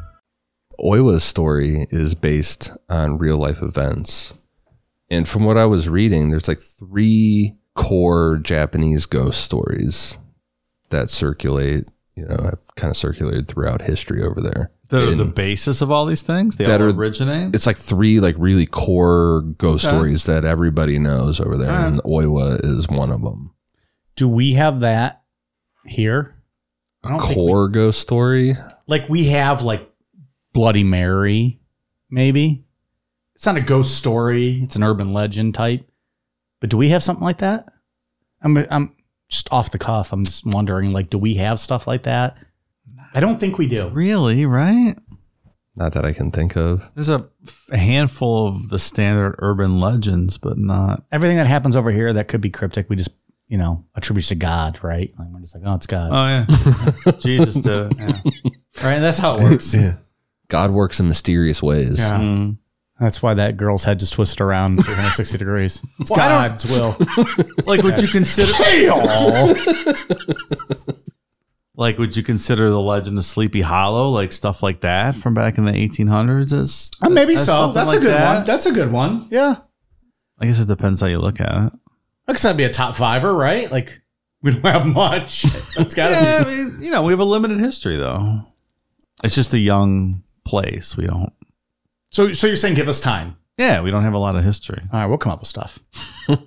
B: Oiwa's story is based on real life events. And from what I was reading, there's like three core Japanese ghost stories that circulate you know have kind of circulated throughout history over there.
C: That are
B: And
C: the basis of all these things. They
B: That
C: all
B: are-
C: originate.
B: it's like three like really core ghost
C: Okay.
B: stories that everybody knows over there,
C: Alright.
B: and Oiwa is one of them.
A: Do we have that here? I don't we-
B: Core ghost story.
A: like we have like Bloody Mary, maybe. It's not a ghost story. It's an urban legend type. But do we have something like that? I'm I'm just off the cuff. I'm just wondering, like, do we have stuff like that? I don't think we do.
C: really, right?
B: Not that I can think of.
C: There's a, a handful of the standard urban legends, but not.
A: Everything that happens over here that could be cryptic, we just you know attribute to God, right? Like we're just like, oh, it's God,
C: Oh yeah, *laughs* Jesus did it. Yeah.
A: right? That's how it works.
B: Yeah. God works in mysterious ways.
A: Yeah.
C: Mm.
A: That's why that girl's head just twisted around *laughs* 360 degrees. It's
C: Well,
A: God's will. *laughs*
C: Like, would you consider? *laughs* like, would you consider the legend of Sleepy Hollow, like stuff like that from back in the 1800s? As
A: Uh, maybe
C: as
A: so. That's
C: like
A: a good
C: that?
A: one. That's a good one. Yeah.
C: I guess it depends how you look at it.
A: I guess that'd be a top fiver, right? Like we don't have much. That's gotta
C: Yeah,
A: be.
C: I mean, you know, we have a limited history though. It's just a young place. We don't.
A: So, so you're saying give us time?
C: Yeah, we don't have a lot of history.
A: All right, we'll come up with stuff. *laughs* Maybe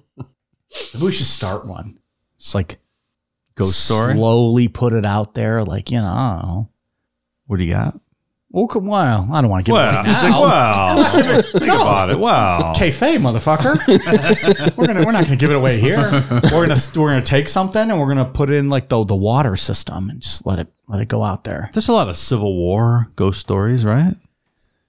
A: we should start one. It's like
C: Ghost story.
A: Slowly put it out there, like you know. Know.
C: What do you got?
A: Well, come- well, I don't want to give it away
C: it's like,
A: now.
C: wow. *laughs* Think about it. Wow.
A: Kayfabe, motherfucker. *laughs* we're gonna we're not gonna give it away here. We're gonna we're gonna take something and we're gonna put it in like the the water system and just let it let it go out there.
C: There's a lot of Civil War ghost stories, right?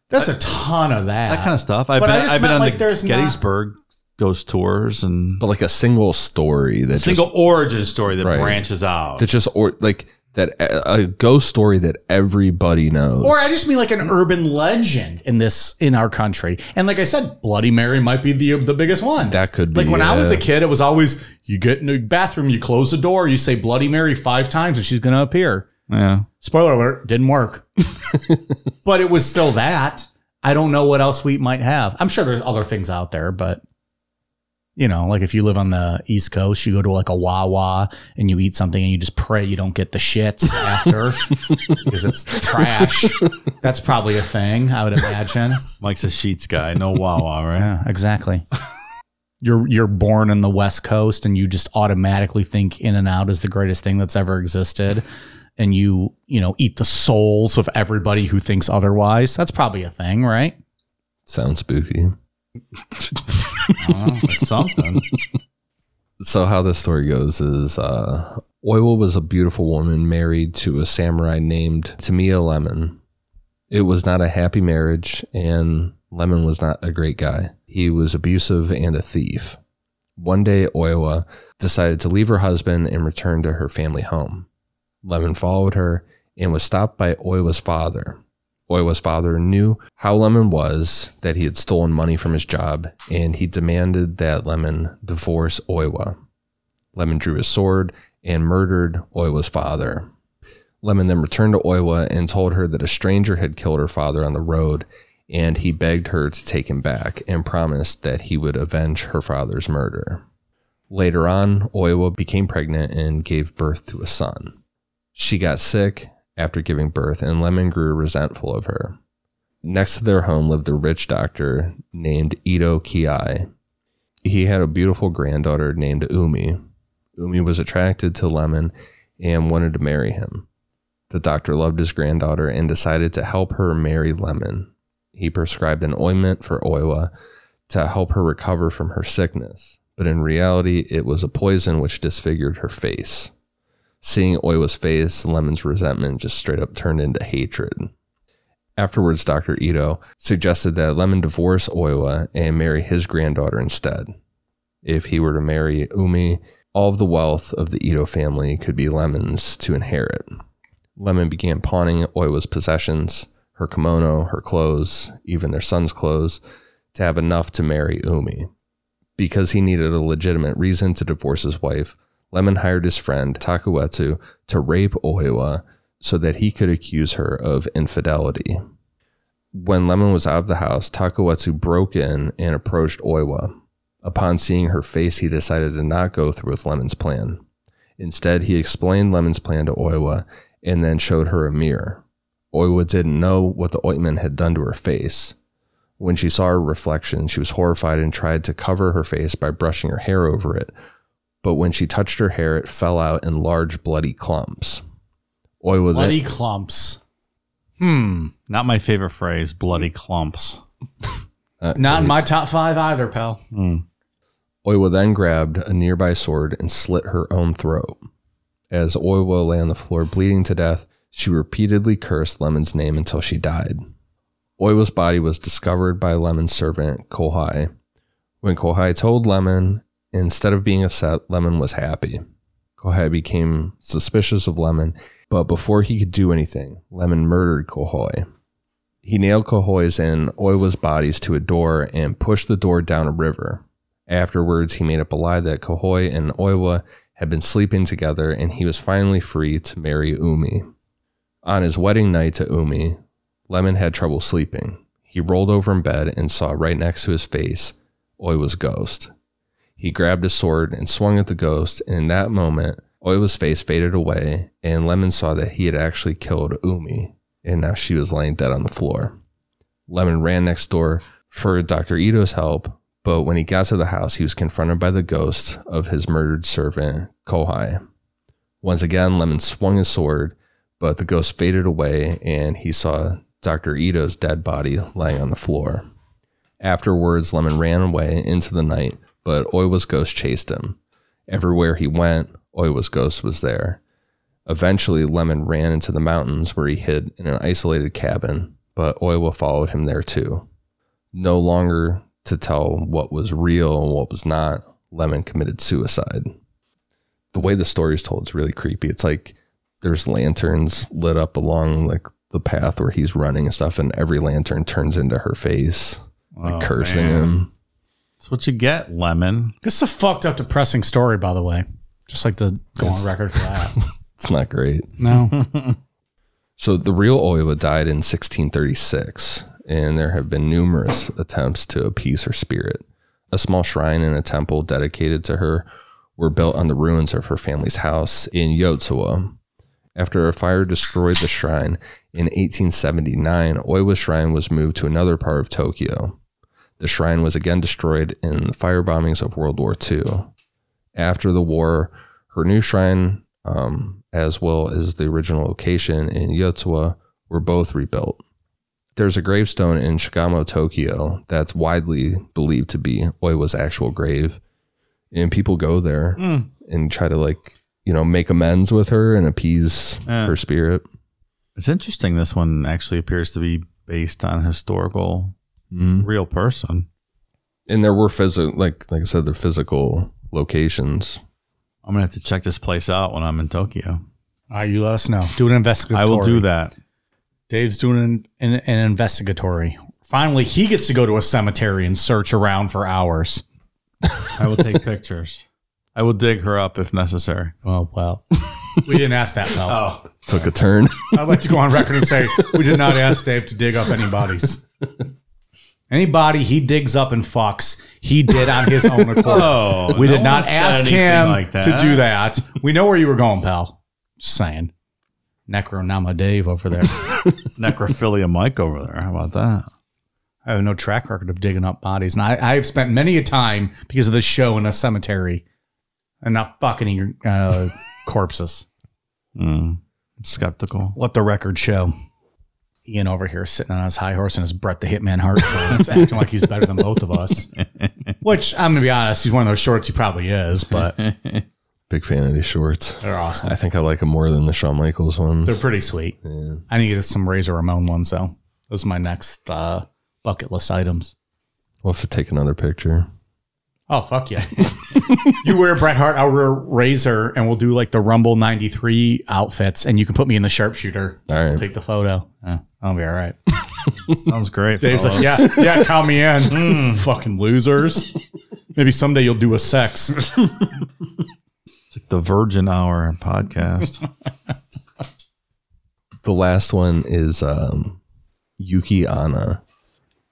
A: There's a ton of that.
C: That kind of stuff. I've
A: But
C: been,
A: I just
C: I've been
A: meant,
C: on
A: like,
C: the
A: there's not-
C: Gettysburg ghost tours and
B: But like a single story that
C: single
B: just
C: origin story that
B: Right.
C: branches out.
B: that just or like that a a ghost story that everybody knows.
A: Or I just mean like an urban legend in this in our country. And like I said, Bloody Mary might be the the biggest one.
B: That could be,
A: like when I was a kid, it was always you get in the bathroom, you close the door, you say Bloody Mary five times, and she's gonna appear.
C: yeah.
A: Spoiler alert, didn't work. *laughs* but it was still that. I don't know what else we might have. I'm sure there's other things out there, but you know, like if you live on the East Coast, you go to like a Wawa and you eat something and you just pray you don't get the shits after *laughs* because it's trash. That's probably a thing, I would imagine.
C: Mike's a Sheetz guy. No Wawa, right?
A: Yeah, exactly. You're you're born in the West Coast and you just automatically think In and Out is the greatest thing that's ever existed. And you, you know, eat the souls of everybody who thinks otherwise. That's probably a thing, right?
B: Sounds spooky. *laughs*
C: Something.
B: So how this story goes is uh Oiwa was a beautiful woman married to a samurai named Tamiya Lemon. It was not a happy marriage and Lemon was not a great guy. He was abusive and a thief. One day Oiwa decided to leave her husband and return to her family home. Lemon followed her and was stopped by Oiwa's father. Oiwa's father knew how Lemon was, that he had stolen money from his job, and he demanded that Lemon divorce Oiwa. Lemon drew his sword and murdered Oiwa's father. Lemon then returned to Oiwa and told her that a stranger had killed her father on the road, and he begged her to take him back and promised that he would avenge her father's murder. Later on, Oiwa became pregnant and gave birth to a son. She got sick after giving birth, and Lemon grew resentful of her. Next to their home lived a rich doctor named Ito Kiai. He had a beautiful granddaughter named Umi. Umi was attracted to Lemon and wanted to marry him. The doctor loved his granddaughter and decided to help her marry Lemon. He prescribed an ointment for Oiwa to help her recover from her sickness, but in reality, it was a poison which disfigured her face. Seeing Oiwa's face, Lemon's resentment just straight up turned into hatred. Afterwards, Dr. Ito suggested that Lemon divorce Oiwa and marry his granddaughter instead. If he were to marry Umi, all of the wealth of the Ito family could be Lemon's to inherit. Lemon began pawning Oiwa's possessions, her kimono, her clothes, even their son's clothes, to have enough to marry Umi. Because he needed a legitimate reason to divorce his wife, Lemon hired his friend Takuetsu to rape Oiwa so that he could accuse her of infidelity. When Lemon was out of the house, Takuetsu broke in and approached Oiwa. Upon seeing her face, he decided to not go through with Lemon's plan. Instead, he explained Lemon's plan to Oiwa and then showed her a mirror. Oiwa didn't know what the ointment had done to her face. When she saw her reflection, she was horrified and tried to cover her face by brushing her hair over it. But when she touched her hair, it fell out in large bloody clumps. Then-
A: Bloody clumps. Hmm.
C: Not my favorite phrase, bloody clumps.
B: uh,
A: Not in my top five either, pal.
B: Oiwa then grabbed a nearby sword and slit her own throat. As Oiwa lay on the floor bleeding to death, she repeatedly cursed Lemon's name until she died. Oiwa's body was discovered by Lemon's servant, Kohai. When Kohai told Lemon, instead of being upset, Lemon was happy. Kohai became suspicious of Lemon, but before he could do anything, Lemon murdered Kohoi. He nailed Kohoi's and Oiwa's bodies to a door and pushed the door down a river. Afterwards, he made up a lie that Kohoi and Oiwa had been sleeping together and he was finally free to marry Umi. On his wedding night to Umi, Lemon had trouble sleeping. He rolled over in bed and saw right next to his face Oiwa's ghost. He grabbed his sword and swung at the ghost, and in that moment, Oiwa's face faded away, and Lemon saw that he had actually killed Umi, and now she was laying dead on the floor. Lemon ran next door for Dr. Ito's help, but when he got to the house, he was confronted by the ghost of his murdered servant, Kohai. Once again, Lemon swung his sword, but the ghost faded away and he saw Dr. Ito's dead body lying on the floor. Afterwards, Lemon ran away into the night, but Oiwa's ghost chased him. Everywhere he went, Oiwa's ghost was there. Eventually, Lemon ran into the mountains where he hid in an isolated cabin, but Oiwa followed him there too. No longer to tell what was real and what was not, Lemon committed suicide. The way the story is told is really creepy. It's like there's lanterns lit up along like the path where he's running and stuff, and every lantern turns into her face, like
C: Oh,
B: cursing
C: man.
B: him.
C: That's what you get, Lemon.
A: This is a fucked up, depressing story, by the way. Just like to go on record for that. *laughs*
B: It's not great.
A: no. *laughs* *laughs*
B: So the real Oiwa died in 1636, and there have been numerous attempts to appease her spirit. A small shrine and a temple dedicated to her were built on the ruins of her family's house in Yotsuwa. After a fire destroyed the shrine in 1879, Oiwa Shrine was moved to another part of Tokyo. The shrine was again destroyed in the fire bombings of World War II. After the war, her new shrine, um, as well as the original location in Yotsuwa, were both rebuilt. There's a gravestone in Sugamo, Tokyo, that's widely believed to be Oiwa's actual grave. And people go there and try to, like, you know, make amends with her and appease
C: Yeah.
B: her spirit.
C: It's interesting. This one actually appears to be based on a historical, real person.
B: And there were physical, like, like I said, they're physical locations.
C: I'm gonna have to check this place out when I'm in Tokyo.
A: All right, you let us know. Do an investigatory.
C: I will do that.
A: Dave's doing an, an, an investigatory. Finally, he gets to go to a cemetery and search around for hours. *laughs*
C: I will take pictures. I will dig her up if necessary.
A: Oh, well. *laughs* We didn't ask that, pal.
C: Oh,
B: Took a turn.
A: I'd like to go on record and say we did not ask Dave to dig up any bodies. *laughs* Any body he digs up and fucks, he did on his own accord. *laughs*
C: Oh,
A: we
C: no
A: did not ask him
C: like that.
A: to do that. We know where you were going, pal. Just saying. Necronama Dave over there. *laughs*
C: necrophilia Mike over there. How about that?
A: I have no track record of digging up bodies. And I, I've spent many a time because of this show in a cemetery and not fucking uh, *laughs* corpses.
C: Mm, skeptical.
A: Let the record show. Ian over here sitting on his high horse and his Bret the Hitman Hart shorts, *laughs* acting like he's better than both of us. *laughs* Which I'm gonna be honest, he's one of those shorts he probably is, but *laughs*
B: Big fan of these shorts.
A: they're awesome.
B: I think I like them more than the Shawn Michaels ones.
A: They're pretty sweet.
B: Yeah.
A: I need to get some Razor Ramon ones though. Those are my next uh, bucket list items.
B: We'll have to take another picture.
A: Oh fuck yeah! you wear Bret Hart, I'll wear Razor, and we'll do like the Rumble '93 outfits, and you can put me in the sharpshooter.
B: All right.
A: Take the photo. Yeah, I'll be all right. *laughs*
C: Sounds great.
A: Dave's like, yeah, yeah, count me in. *laughs* Mm, fucking losers. Maybe someday you'll do a sex. *laughs*
C: It's like the Virgin Hour podcast.
B: The last one is um, Yuki-onna.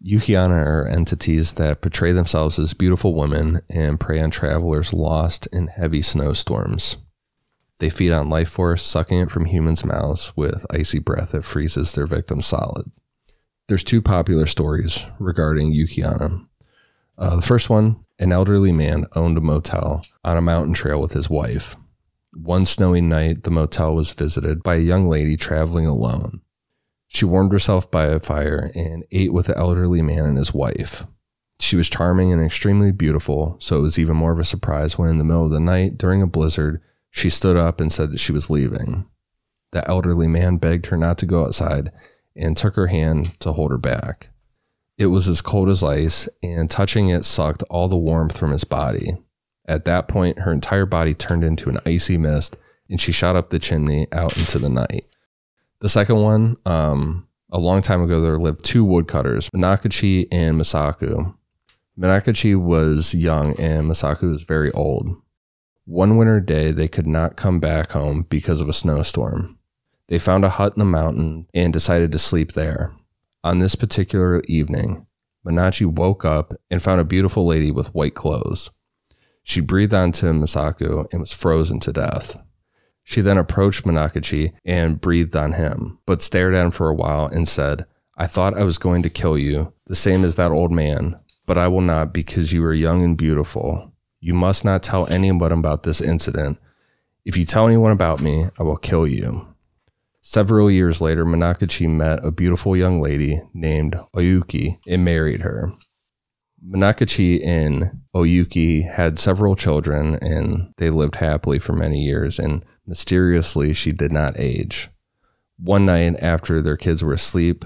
B: Yuki-onna are entities that portray themselves as beautiful women and prey on travelers lost in heavy snowstorms. They feed on life force, sucking it from humans' mouths with icy breath that freezes their victims solid. There's two popular stories regarding Yuki-onna. Uh, the first one an elderly man owned a motel on a mountain trail with his wife. One snowy night, the motel was visited by a young lady traveling alone. She warmed herself by a fire and ate with the elderly man and his wife. She was charming and extremely beautiful, so it was even more of a surprise when, in the middle of the night, during a blizzard, she stood up and said that she was leaving. The elderly man begged her not to go outside and took her hand to hold her back. It was as cold as ice, and touching it sucked all the warmth from his body. At that point, her entire body turned into an icy mist, and she shot up the chimney out into the night. The second one, um, a long time ago, there lived two woodcutters, Minakachi and Masaku. Minakachi was young, and Masaku was very old. One winter day, they could not come back home because of a snowstorm. They found a hut in the mountain and decided to sleep there. On this particular evening, Minachi woke up and found a beautiful lady with white clothes. She breathed onto Masaku and was frozen to death. She then approached Minakachi and breathed on him, but stared at him for a while and said, I thought I was going to kill you, the same as that old man, but I will not because you are young and beautiful. You must not tell anyone about this incident. If you tell anyone about me, I will kill you. Several years later, Minakachi met a beautiful young lady named Oyuki and married her. Minakachi and Oyuki had several children and they lived happily for many years, and mysteriously, she did not age. One night after their kids were asleep,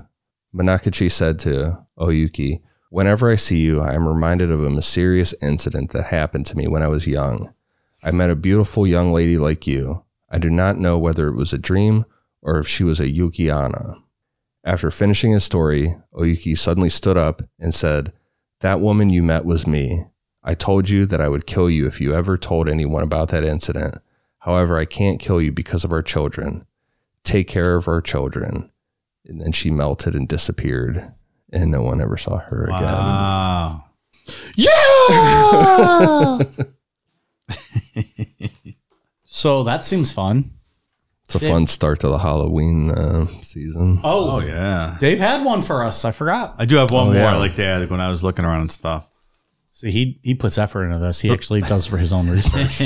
B: Minakachi said to Oyuki, Whenever I see you, I am reminded of a mysterious incident that happened to me when I was young. I met a beautiful young lady like you. I do not know whether it was a dream or if she was a Yuki-onna. After finishing his story, Oyuki suddenly stood up and said, That woman you met was me. I told you that I would kill you if you ever told anyone about that incident. However, I can't kill you because of our children. Take care of our children. And then she melted and disappeared, and no one ever saw her again.
C: Wow.
A: Yeah. *laughs* so that seems fun.
B: It's a fun start to the Halloween uh, season.
A: Oh,
C: Oh yeah.
A: Dave had one for us. I forgot.
C: I do have one
B: Oh,
C: more
B: yeah.
C: I like to add when I was looking around and stuff.
A: See, he he puts effort into this. He actually does for his own *laughs* research.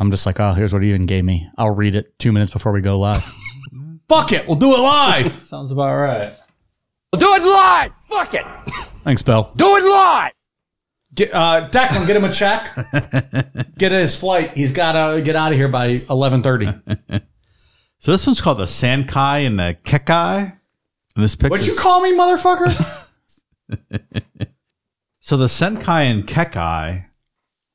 A: I'm just like, oh, here's what he even gave me. I'll read it two minutes before we go live. *laughs* Fuck it, we'll do it live. *laughs*
C: Sounds about right.
D: We'll do it live! Fuck it!
A: Thanks, Bill.
D: Do it live!
A: Get, uh, Declan, get him a check. get his flight. He's got to get out of here by 11:30.
C: So this one's called the Sankai and the Kekai. And this picture.
A: What'd you call me, motherfucker?
C: So the Senkai and Kekai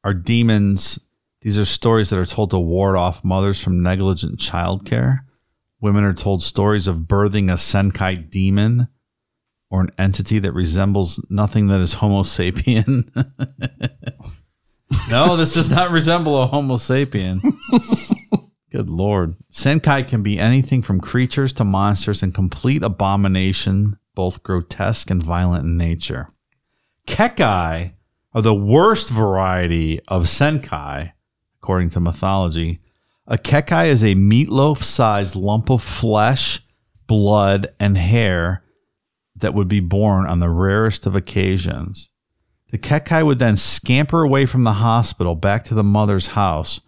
C: are demons. These are stories that are told to ward off mothers from negligent childcare. Women are told stories of birthing a Senkai demon or an entity that resembles nothing that is Homo sapien. *laughs* no, this does not resemble a Homo sapien. *laughs* Good lord. Senkai can be anything from creatures to monsters and complete abomination, both grotesque and violent in nature. Kekai are the worst variety of Senkai, according to mythology. A Kekai is a meatloaf sized lump of flesh, blood, and hair that would be born on the rarest of occasions. The Kekai would then scamper away from the hospital back to the mother's house,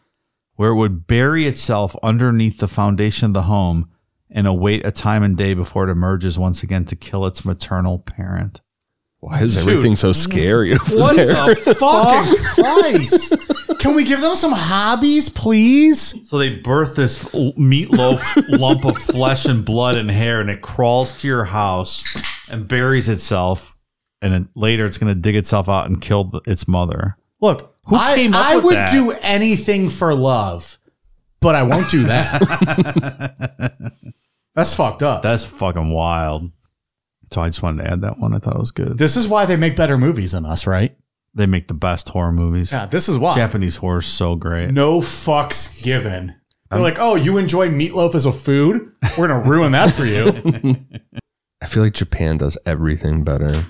C: where it would bury itself underneath the foundation of the home and await a time and day before it emerges once again to kill its maternal parent.
B: Why is everything so scary? over
A: What
B: there?
A: the *laughs* fucking Christ? Can we give them some hobbies, please?
C: So they birth this meatloaf lump of flesh and blood and hair, and it crawls to your house and buries itself. And then later, it's going to dig itself out and kill th- its mother.
A: Look,
C: Who
A: I,
C: came up
A: I
C: with
A: would
C: that?
A: do anything for love, but I won't do that. *laughs* That's fucked up.
C: That's fucking wild. So I just wanted to add that one. I thought it was good.
A: this is why they make better movies than us, right?
C: They make the best horror movies.
A: Yeah, this is why.
C: Japanese horror is so great.
A: No fucks given. They're like, oh, you enjoy meatloaf as a food? We're gonna ruin that for you. *laughs*
B: I feel like Japan does everything better.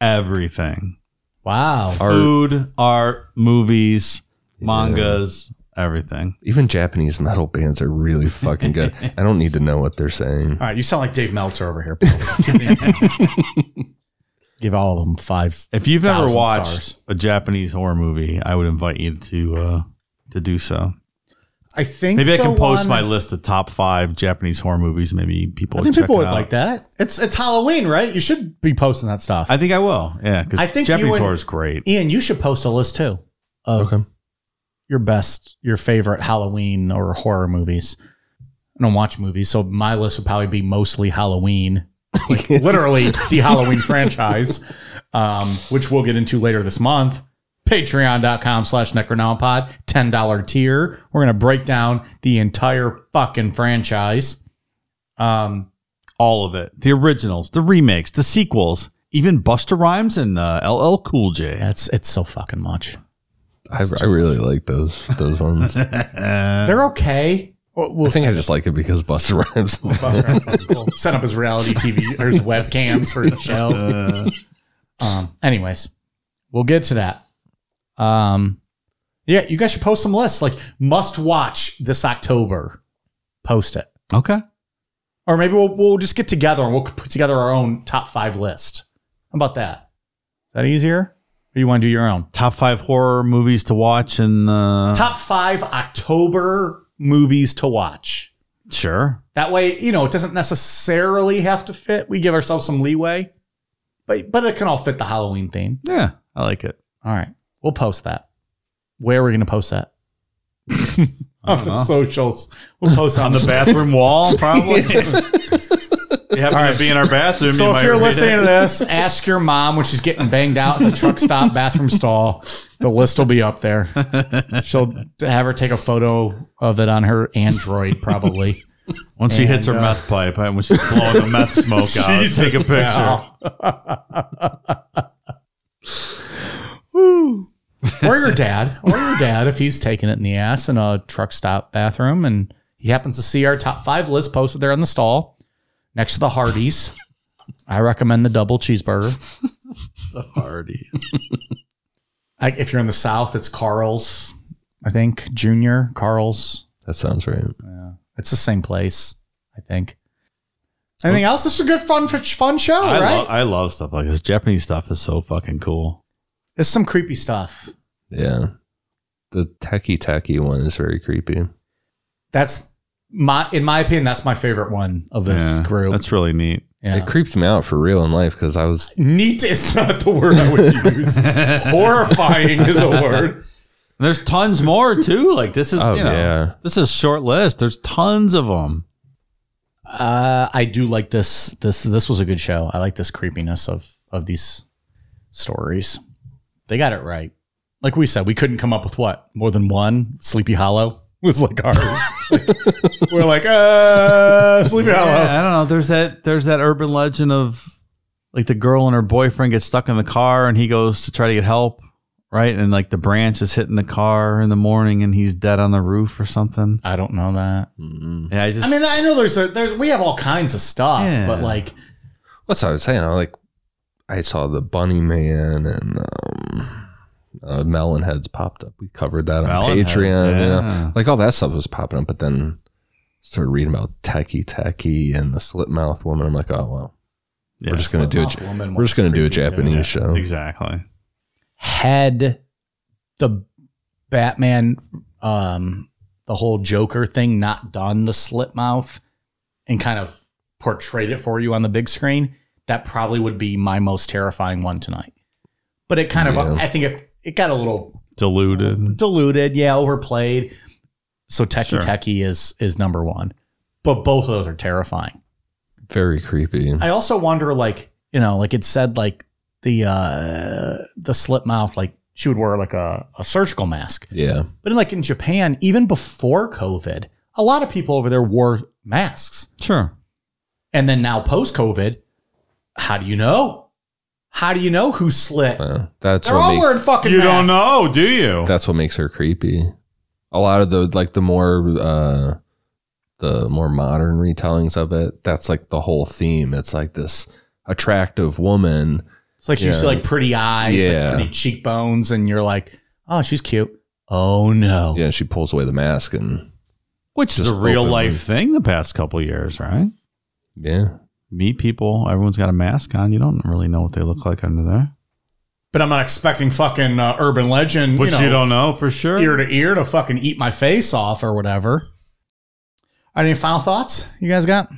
C: Everything.
A: Wow.
B: Art.
C: Food, art, movies, mangas, everything.
B: Even Japanese metal bands are really fucking good. I don't need to know what they're saying.
A: All right, you sound like Dave Meltzer over here. Paul. *laughs* Give all of them five.
C: If you've
A: ever
C: watched
A: stars.
C: a Japanese horror movie, I would invite you to uh, to do so.
A: I think
C: Maybe I can post
A: one-
C: my list of top five Japanese horror movies. Maybe people.
A: I think people would
C: out.
A: like that. It's it's Halloween, right? You should be posting that stuff.
C: I think I will. Yeah, because
A: I think
C: Japanese
A: and-
C: horror is great.
A: Ian, you should post a list too of
B: Okay.
A: Your best, your favorite Halloween or horror movies. I don't watch movies, so my list would probably be mostly Halloween, *laughs* like literally the Halloween franchise, um, which we'll get into later this month. Patreon.com slash Necronomipod, $10 tier. We're going to break down the entire fucking franchise. Um,
C: All of it. The originals, the remakes, the sequels, even Busta Rhymes and uh, LL Cool J.
A: it's, it's so fucking much.
B: I, I really like those those ones. *laughs*
A: They're okay. We'll, we'll
B: think I just like it because Busta *laughs* Rhymes.
A: cool. *laughs* Set up his reality TV or his webcams for the show. um, anyways, we'll get to that. Um, yeah, you guys should post some lists like must watch this October. Post it,
C: Okay.
A: or maybe we'll we'll just get together and we'll put together our own top five list. How about that? Is that easier? Or you want to do your own
C: Top five horror movies to watch and uh,
A: top five October movies to watch?
C: Sure.
A: That way, you know, it doesn't necessarily have to fit. We give ourselves some leeway, but but it can all fit the Halloween theme.
C: Yeah, I like it.
A: All right, we'll post that. Where are we going to post that? *laughs* on the
C: know.
A: socials. We'll post
C: On the *laughs* bathroom wall, probably. You happen
A: right.
C: to be in our bathroom.
A: So
C: you
A: if
C: might
A: you're listening
C: it.
A: to this, *laughs* ask your mom when she's getting banged out in the truck stop bathroom stall. The list will be up there. She'll have her take a photo of it on her Android, probably. *laughs*
C: once she hits her
A: uh,
C: meth pipe, and when she's blowing the meth *laughs* smoke out,
A: Jesus,
C: take a picture.
A: Or your dad, or your dad, if he's taking it in the ass in a truck stop bathroom and he happens to see our top five list posted there on the stall next to the Hardee's. I recommend the double cheeseburger.
C: Hardy. *laughs*
A: I, if you're in the South, it's Carl's, I think, Junior Carl's.
B: that sounds right. Yeah.
A: It's the same place, I think. Anything else? This is a good, fun, fun show,
C: I,
A: right?
C: lo- I love stuff like this. Japanese stuff is so fucking cool.
A: It's some creepy stuff.
B: Yeah. The teke teke one is very creepy.
A: That's my, in my opinion, that's my favorite one of this
C: Yeah,
A: group.
C: That's really neat.
A: yeah.
B: It creeps me out for real in life because I was
A: Neat is not the word I would *laughs* use. Horrifying is a word. *laughs*
C: There's tons more too. Like this is,
B: Oh,
C: you know,
B: yeah.
C: this is a short list. There's tons of them.
A: Uh, I do like this. This this was a good show. I like this creepiness of of these stories. They got it right. Like we said, we couldn't come up with what more than one. Sleepy Hollow *laughs* was like ours. Like, *laughs* we're like, uh, Sleepy Hollow.
C: Yeah, I don't know. There's that. There's that urban legend of like the girl and her boyfriend get stuck in the car, and he goes to try to get help, right? And like the branch is hitting the car in the morning, and he's dead on the roof or something.
A: I don't know that.
C: Yeah, I just.
A: I mean, I know there's a, there's we have all kinds of stuff,
C: Yeah.
A: but like
B: what's I was saying. I like I saw the Bunny Man and um, uh, Melon Heads popped up. We covered that on
C: Melon Heads,
B: Patreon. you know?
C: yeah.
B: like all that stuff was popping up, but then started reading about Teke Teke and the Slit Mouth Woman. I'm like, oh well,
C: yeah,
B: we're just gonna do
A: Mouth
B: it.
A: Woman
B: We're just gonna do a
A: creepy, too.
B: Japanese show.
C: exactly.
A: had the Batman, um, the whole Joker thing not done the slit mouth and kind of portrayed it for you on the big screen, that probably would be my most terrifying one tonight. But it kind of,
B: Yeah.
A: I think it, it got a little
C: Diluted.
A: diluted, yeah, overplayed. So Teke
C: Sure.
A: Teke is is number one, but both of those are terrifying.
B: Very creepy.
A: I also wonder, like, you know, like it said, like the uh the slip mouth, like she would wear like a, a surgical mask.
B: yeah,
A: But in, like in Japan, even before COVID, a lot of people over there wore masks.
C: Sure.
A: And then now post COVID, how do you know? How do you know who's slit?
B: Well, that's
A: They're
B: what
A: all
B: makes
A: wearing fucking
C: You
A: masks.
C: don't know, do you?
B: that's what makes her creepy. A lot of the like the more uh the more modern retellings of it, that's like the whole theme. It's like this attractive woman.
A: It's like you
B: Yeah.
A: see like pretty eyes,
B: Yeah.
A: like pretty cheekbones, and you're like, oh, she's cute. Oh no.
B: Yeah, she pulls away the mask and
C: Which is
B: Just
C: a real
B: openly.
C: life thing the past couple years, right?
B: yeah.
C: Meet people, everyone's got a mask on. You don't really know what they look like under there.
A: But I'm not expecting fucking uh, urban legend,
C: Which
A: you,
C: you, don't know for sure.
A: ear to ear to fucking eat my face off or whatever. Any final thoughts you guys got?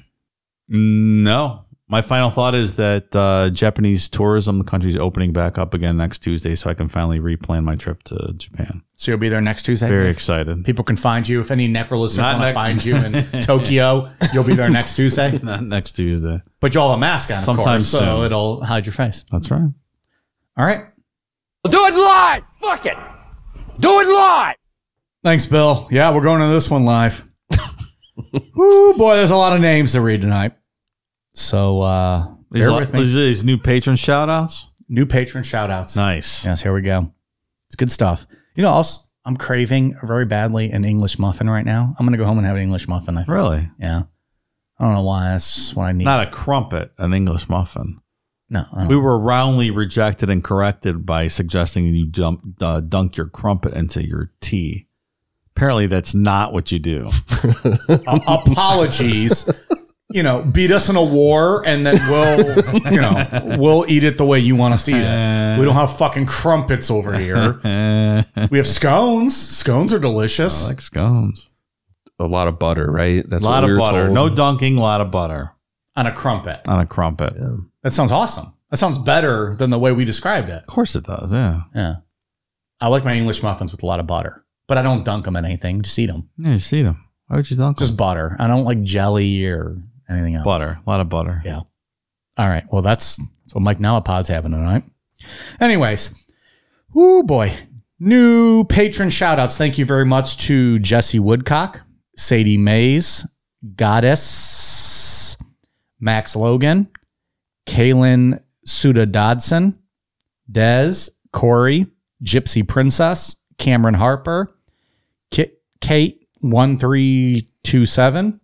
C: No. My final thought is that uh, Japanese tourism, the country's opening back up again next Tuesday, so I can finally replan my trip to Japan.
A: So you'll be there next Tuesday.
C: Very excited.
A: People can find you if any necrolists
C: Not
A: want to
C: nec-
A: find you in *laughs* Tokyo. You'll be there next Tuesday, *laughs*
C: Not next Tuesday.
A: but you'll have a mask on, of
C: Sometime
A: course, so it'll hide your face.
C: That's right.
A: All right.
D: We'll do it live. Fuck it. Do it live.
A: Thanks, Bill. Yeah, we're going to this one live. *laughs* Woo, boy, there's a lot of names to read tonight. So uh
C: These,
A: bear with me.
C: these- new patron shout outs.
A: New patron shout outs.
C: Nice.
A: Yes, here we go. It's good stuff. You know, also, I'm craving very badly an English muffin right now. I'm going to go home and have an English muffin. I think.
C: Really?
A: Yeah. I don't know why. That's what I need.
C: Not a crumpet, an English muffin.
A: no.
C: We were roundly rejected and corrected by suggesting you dump, uh, dunk your crumpet into your tea. Apparently, that's not what you do. *laughs* *laughs*
A: A- apologies. You know, beat us in a war, and then we'll, you know, we'll eat it the way you want us to eat it. We don't have fucking crumpets over here. We have scones. Scones are delicious.
C: I like scones.
B: A lot of butter, right?
C: That's a
B: That's
C: lot
B: what we
C: of
B: were
C: butter.
B: told.
C: No dunking, a lot of butter
A: on a crumpet.
C: on a crumpet.
A: That sounds awesome. That sounds better than the way we described it.
C: Of course it does, yeah.
A: Yeah. I like my English muffins with a lot of butter, but I don't dunk them in anything. Just eat them.
C: Yeah, you eat them. Why would you dunk
A: Just
C: them?
A: butter. I don't like jelly or anything else.
C: butter. A lot of butter.
A: Yeah. All right. Well, that's, that's what Mike Nalapod's having tonight. Anyways, oh boy. New patron shout outs. Thank you very much to Jesse Woodcock, Sadie Mays, Goddess, Max Logan, Kaylin Suda Dodson, Dez, Corey, Gypsy Princess, Cameron Harper, Ki- Kate 1327,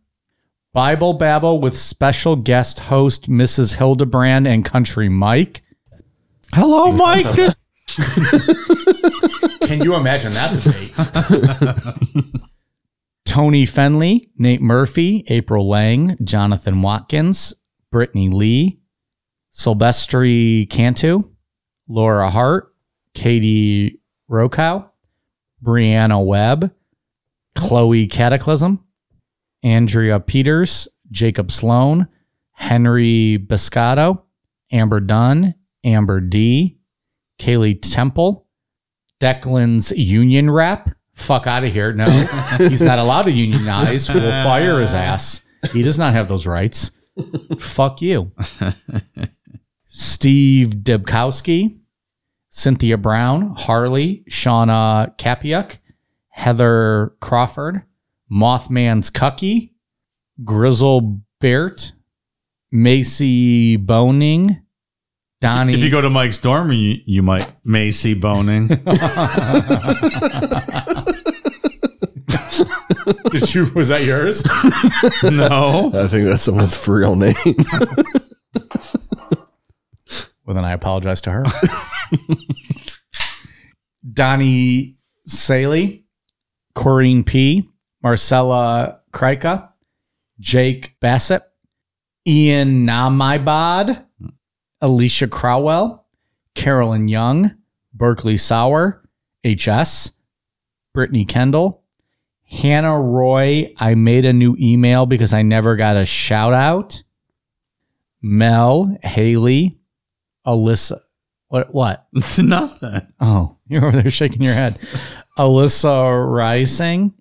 A: Bible Babble with special guest host Mrs. Hildebrand and Country Mike.
C: Hello, Mike. *laughs*
A: Can you imagine that debate? *laughs* Tony Fenley, Nate Murphy, April Lang, Jonathan Watkins, Brittany Lee, Silvestri Cantu, Laura Hart, Katie Rokow, Brianna Webb, Chloe Cataclysm, Andrea Peters, Jacob Sloan, Henry Biscotto, Amber Dunn, Amber D, Kaylee Temple, Declan's union rep. Fuck out of here. No, *laughs* he's not allowed to unionize. We'll *laughs* fire his ass. He does not have those rights. Fuck you. *laughs* Steve Debkowski, Cynthia Brown, Harley, Shauna Kapiuk, Heather Crawford, Mothman's Cucky, Grizzle Bert, Macy Boning, Donnie.
C: if you go to Mike's dorm, you, you might may see boning. *laughs*
A: Did you? Was that yours?
C: no.
B: I think that's someone's real name.
A: Well, then I apologize to her. *laughs* Donnie Saley, Corrine P, Marcella Krika, Jake Bassett, Ian Namaibod, Alicia Crowell, Carolyn Young, Berkeley Sauer, HS, Brittany Kendall, Hannah Roy. I made a new email because I never got a shout out. Mel, Haley, Alyssa. What? What?
C: It's *laughs* nothing.
A: Oh, you're over there shaking your head. *laughs* Alyssa Rising,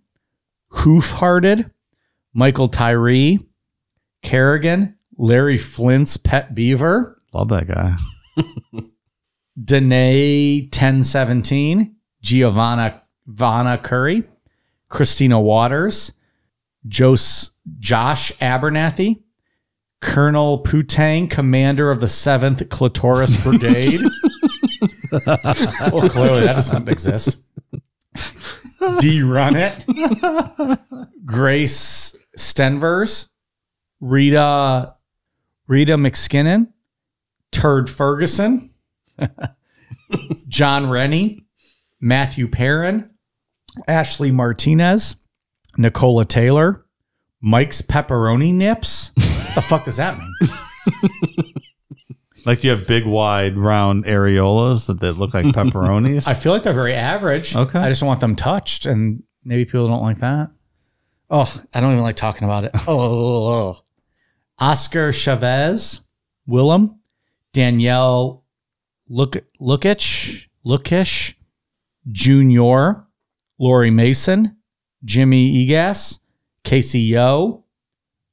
A: Hoof Hearted, Michael Tyree, Kerrigan, Larry Flynt's pet beaver,
C: Love that guy. *laughs*
A: Danae 1017, Giovanna Vanna Curry, Christina Waters, Jos, Josh Abernathy, Colonel Putang, commander of the 7th Clitoris *laughs* Brigade. *laughs* well, clearly that doesn't exist. *laughs* D. Runnett, Grace Stenvers, Rita Rita McSkinnon, Turd Ferguson, *laughs* John Rennie, Matthew Perrin, Ashley Martinez, Nicola Taylor, Mike's Pepperoni Nips. the fuck does that mean? *laughs*
C: Like, do you have big, wide, round areolas that, that look like *laughs* pepperonis?
A: I feel like they're very average.
C: Okay.
A: I just want them touched, and maybe people don't like that. Oh, I don't even like talking about it. *laughs* Oh, oh, oh, oh, Oscar Chavez, Willem, Danielle Look Lookich, Lookish, Junior, Lori Mason, Jimmy Egas, Casey Yo,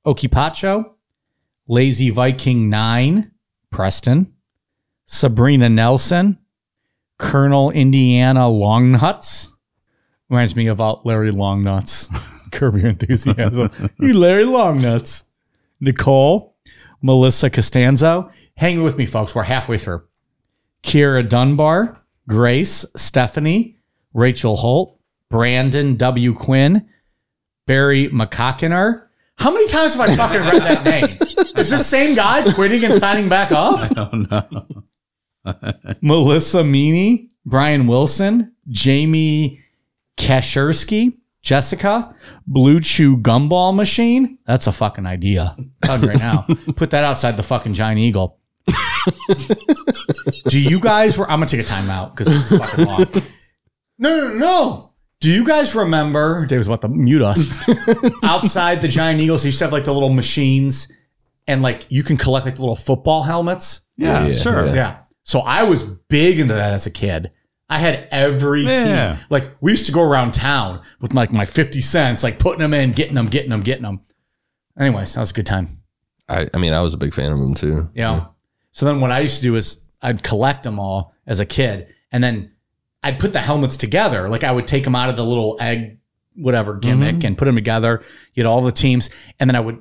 A: Okipacho, Lazy Viking 9, Preston, Sabrina Nelson, Colonel Indiana Longnuts. Reminds me of uh, Larry Longnuts. *laughs* Curb Your Enthusiasm. you Larry Longnuts. Nicole, Melissa Costanzo. Hang with me, folks. We're halfway through. Kira Dunbar, Grace, Stephanie, Rachel Holt, Brandon W. Quinn, Barry McCockiner. How many times have I fucking read that name? Is this same guy quitting and signing back up?
C: I don't know. *laughs*
A: Melissa Meany, Brian Wilson, Jamie Kashersky, Jessica, Blue Chew Gumball Machine. That's a fucking idea. Telling you right now. *laughs* Put that outside the fucking giant eagle. *laughs* Do you guys? I'm gonna take a timeout because this is fucking long. No, no, no, no. Do you guys remember? Dave was about to mute us. *laughs* outside the giant eagles, they used to have like the little machines, and like you can collect like the little football helmets.
C: Yeah,
B: Yeah,
C: sure.
B: yeah.
A: Yeah. So I was big into that as a kid. I had every
C: Yeah.
A: team. Like we used to go around town with like my 50 cents, like putting them in, getting them, getting them, getting them. Anyways, that was a good time.
B: I, I mean, I was a big fan of them too.
A: Yeah. So then what I used to do is I'd collect them all as a kid and then I'd put the helmets together. Like I would take them out of the little egg, whatever gimmick mm-hmm. and put them together, get all the teams. And then I would,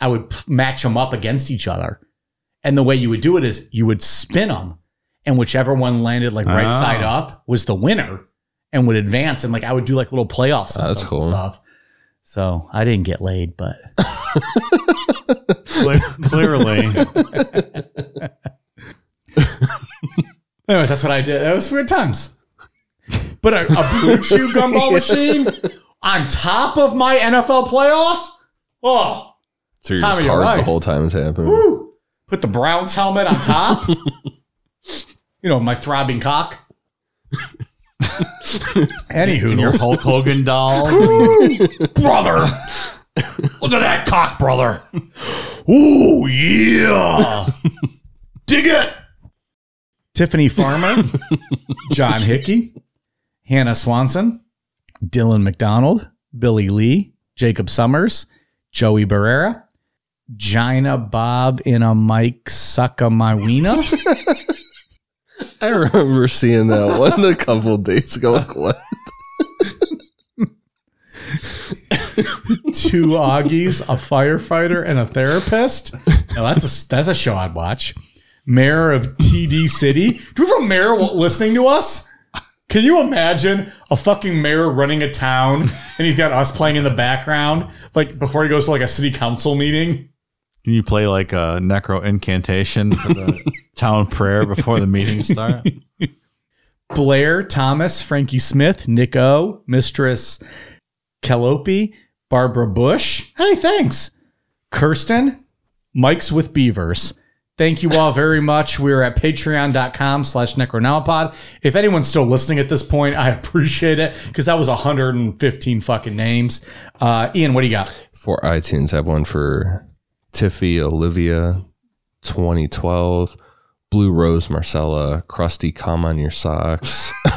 A: I would match them up against each other. And the way you would do it is you would spin them and whichever one landed like right
C: Oh.
A: side ah. up was the winner and would advance. And like I would do like little playoff
B: Oh, that's cool.
A: and stuff. So I didn't get laid, but *laughs*
C: clearly. *laughs*
A: Anyways, that's what I did. That was weird times. But a, a blue *laughs* chew gumball machine on top of my NFL playoffs? Oh,
B: So you're
A: Time
B: just
A: of your
B: hard the
A: life.
B: whole time it's happening.
A: woo. Put the Browns helmet on top. *laughs* you know, my throbbing cock. *laughs* Anywho,
C: Your Hulk Hogan doll.
A: brother. Look at that cock, brother. Ooh, yeah. Dig it. Tiffany Farmer, John Hickey, Hannah Swanson, Dylan McDonald, Billy Lee, Jacob Summers, Joey Barrera, Gina Bob in a Mike Sucka My Weena, *laughs*
B: I remember seeing that one a couple days ago. Like, what?
A: two Augies, a firefighter, and a therapist. Now that's a that's a show I'd watch. Mayor of TD City. Do we have a mayor listening to us? Can you imagine a fucking mayor running a town *laughs* and he's got us playing in the background, like before he goes to like a city council meeting?
C: Can you play like a necro incantation for the *laughs* town prayer before the meeting starts? *laughs*
A: Blair, Thomas, Frankie Smith, Nick O, Mistress Calliope, Barbara Bush. Hey, thanks. Kirsten, Mike's with Beavers. Thank you all very much. We're at patreon.com slash necronomipod. If anyone's still listening at this point, I appreciate it because that was 115 fucking names. Uh, Ian, what do you got?
B: For iTunes, I have one for Tiffy Olivia 2012, Blue Rose Marcella, Crusty Come on Your Socks, *laughs*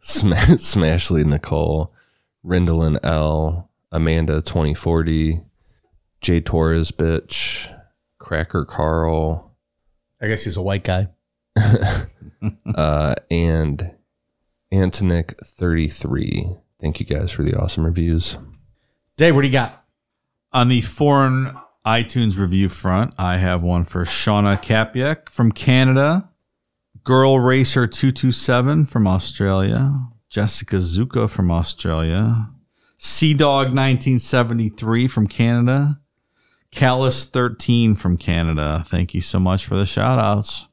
B: Sm- Smashley Nicole, Rindlin L, Amanda 2040, J Torres Bitch, Cracker Carl,
A: I guess he's a white guy. *laughs*
B: uh, and Antonic 33. Thank you guys for the awesome reviews.
A: Dave, what do you got?
C: On the foreign iTunes review front, I have one for Shauna Kapiak from Canada, Girl Racer 227 from Australia, Jessica Zuka from Australia, Sea Dog 1973 from Canada, Callus 13 from Canada. Thank you so much for the shout outs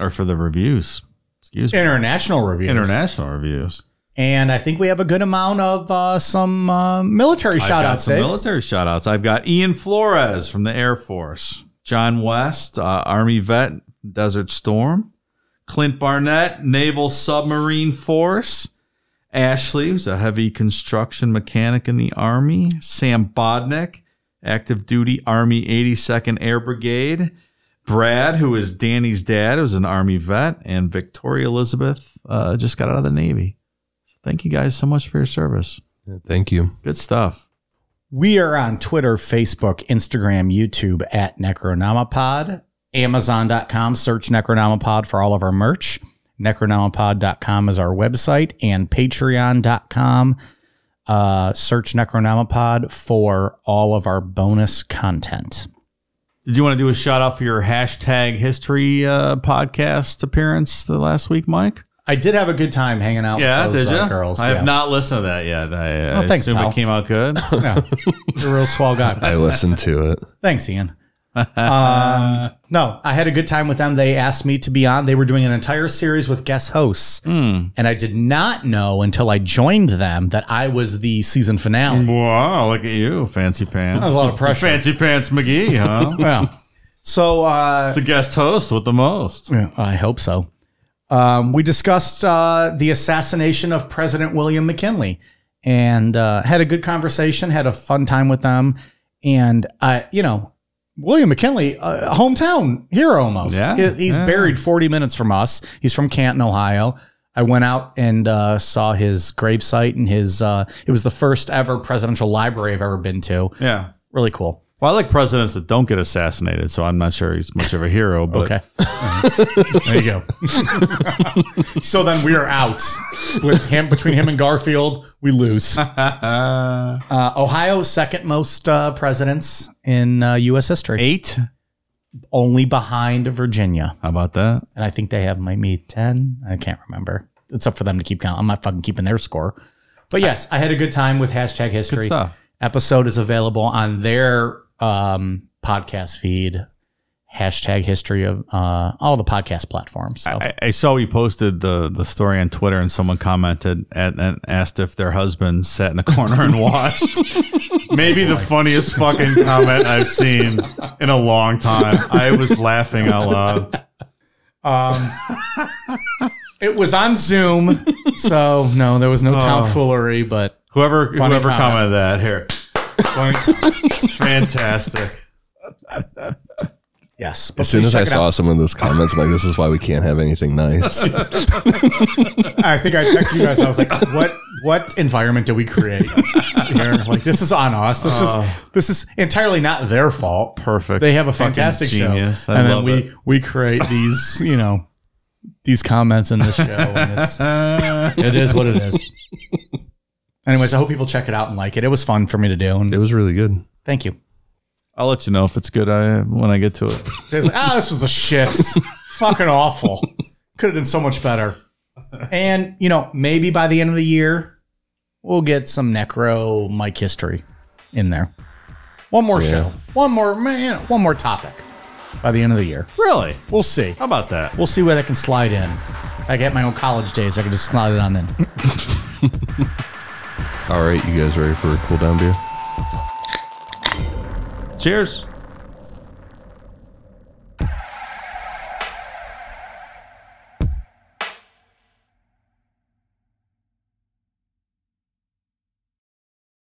C: or for the reviews. Excuse me.
A: International reviews.
C: International reviews.
A: And I think we have a good amount of uh, some uh, military
C: I've
A: shout outs,
C: some
A: Dave.
C: military shout outs. I've got Ian Flores from the Air Force, John West, uh, Army vet, Desert Storm, Clint Barnett, Naval Submarine Force, Ashley, who's a heavy construction mechanic in the Army, Sam Bodnick, active duty Army 82nd Air Brigade, Brad, who is Danny's dad, who's an Army vet, and Victoria Elizabeth uh, just got out of the Navy. Thank you guys so much for your service.
B: Thank you.
C: Good stuff.
A: We are on Twitter, Facebook, Instagram, YouTube at Necronomipod, Amazon.com, search Necronomipod for all of our merch. Necronomipod.com is our website, and Patreon.com. Uh, search Necronomipod for all of our bonus content.
C: Did you want to do a shout out for your hashtag history uh, podcast appearance the last week, Mike?
A: I did have a good time hanging out
C: Yeah,
A: with those
C: did
A: uh,
C: you?
A: girls.
C: I
A: yeah.
C: have not listened to that yet. I,
A: Oh,
C: I
A: thanks,
C: assume
A: pal.
C: it came out good. *laughs*
A: Yeah. You're a real swell guy.
B: I listened to it.
A: Thanks, Ian. Um, no, I had a good time with them. They asked me to be on. They were doing an entire series with guest hosts,
C: Hmm.
A: and I did not know until I joined them that I was the season finale.
C: wow, look at you, fancy pants.
A: That was a lot of pressure.
C: Fancy pants McGee, huh? *laughs*
A: yeah. So uh,
C: the guest host with the most.
A: yeah, I hope so. Um, we discussed uh, the assassination of President William McKinley and uh, had a good conversation. Had a fun time with them, and uh, you know. William McKinley, a hometown hero almost.
C: Yeah,
A: He- he's
C: yeah.
A: buried 40 minutes from us. He's from Canton, Ohio. I went out and uh, saw his gravesite and his. Uh, it was the first ever presidential library I've ever been to.
C: Yeah.
A: Really cool.
C: Well, I like presidents that don't get assassinated, so I'm not sure he's much of a hero. But
A: Okay. *laughs* there you go. *laughs* so then we are out with him between him and Garfield. We lose. *laughs* Uh, Ohio's second most uh, presidents in uh, U.S. history,
C: eight.
A: only behind Virginia,
C: How about that?
A: and I think they have maybe ten. I can't remember. It's up for them to keep count. I'm not fucking keeping their score. But yes, I had a good time with hashtag history.
C: Good stuff.
A: Episode is available on their um, podcast feed. Hashtag history of uh, all the podcast platforms. So.
C: I, I saw we posted the the story on Twitter, and someone commented and, and asked if their husband sat in a corner and *laughs* watched. Maybe the funniest fucking comment I've seen in a long time. I was laughing out loud.
A: Um, it was on Zoom, so no, there was no tomfoolery. But
C: Whoever whoever
A: comment.
C: commented that here, Funny- fantastic.
A: yes,
B: As soon as I saw
A: out.
B: some of those comments, I'm like, this is why we can't have anything nice. *laughs*
A: I think I texted you guys. I was like, "What? What environment do we create here? Like, this is on us. This is oh. this is entirely not their fault.
C: Perfect.
A: They have a
C: Fucking
A: fantastic
C: genius.
A: show,
C: I
A: and
C: love
A: then we
C: it.
A: we create these, you know, these comments in this show, and it's *laughs* it is what it is. Anyways, I hope people check it out and like it. It was fun for me to do, and
B: it was really good.
A: thank you.
C: I'll let you know if it's good I, when I get to it. *laughs*
A: Like, ah, this was the shit. Fucking awful. Could have done so much better. And, you know, maybe by the end of the year, we'll get some necro Mike history in there. One more show. One more man, one more topic by the end of the year.
C: Really?
A: We'll see.
C: How about that?
A: We'll see where that can slide in. If I get my own college days, I can just slide it on in. *laughs*
B: All right, you guys ready for a cool down beer?
C: Cheers.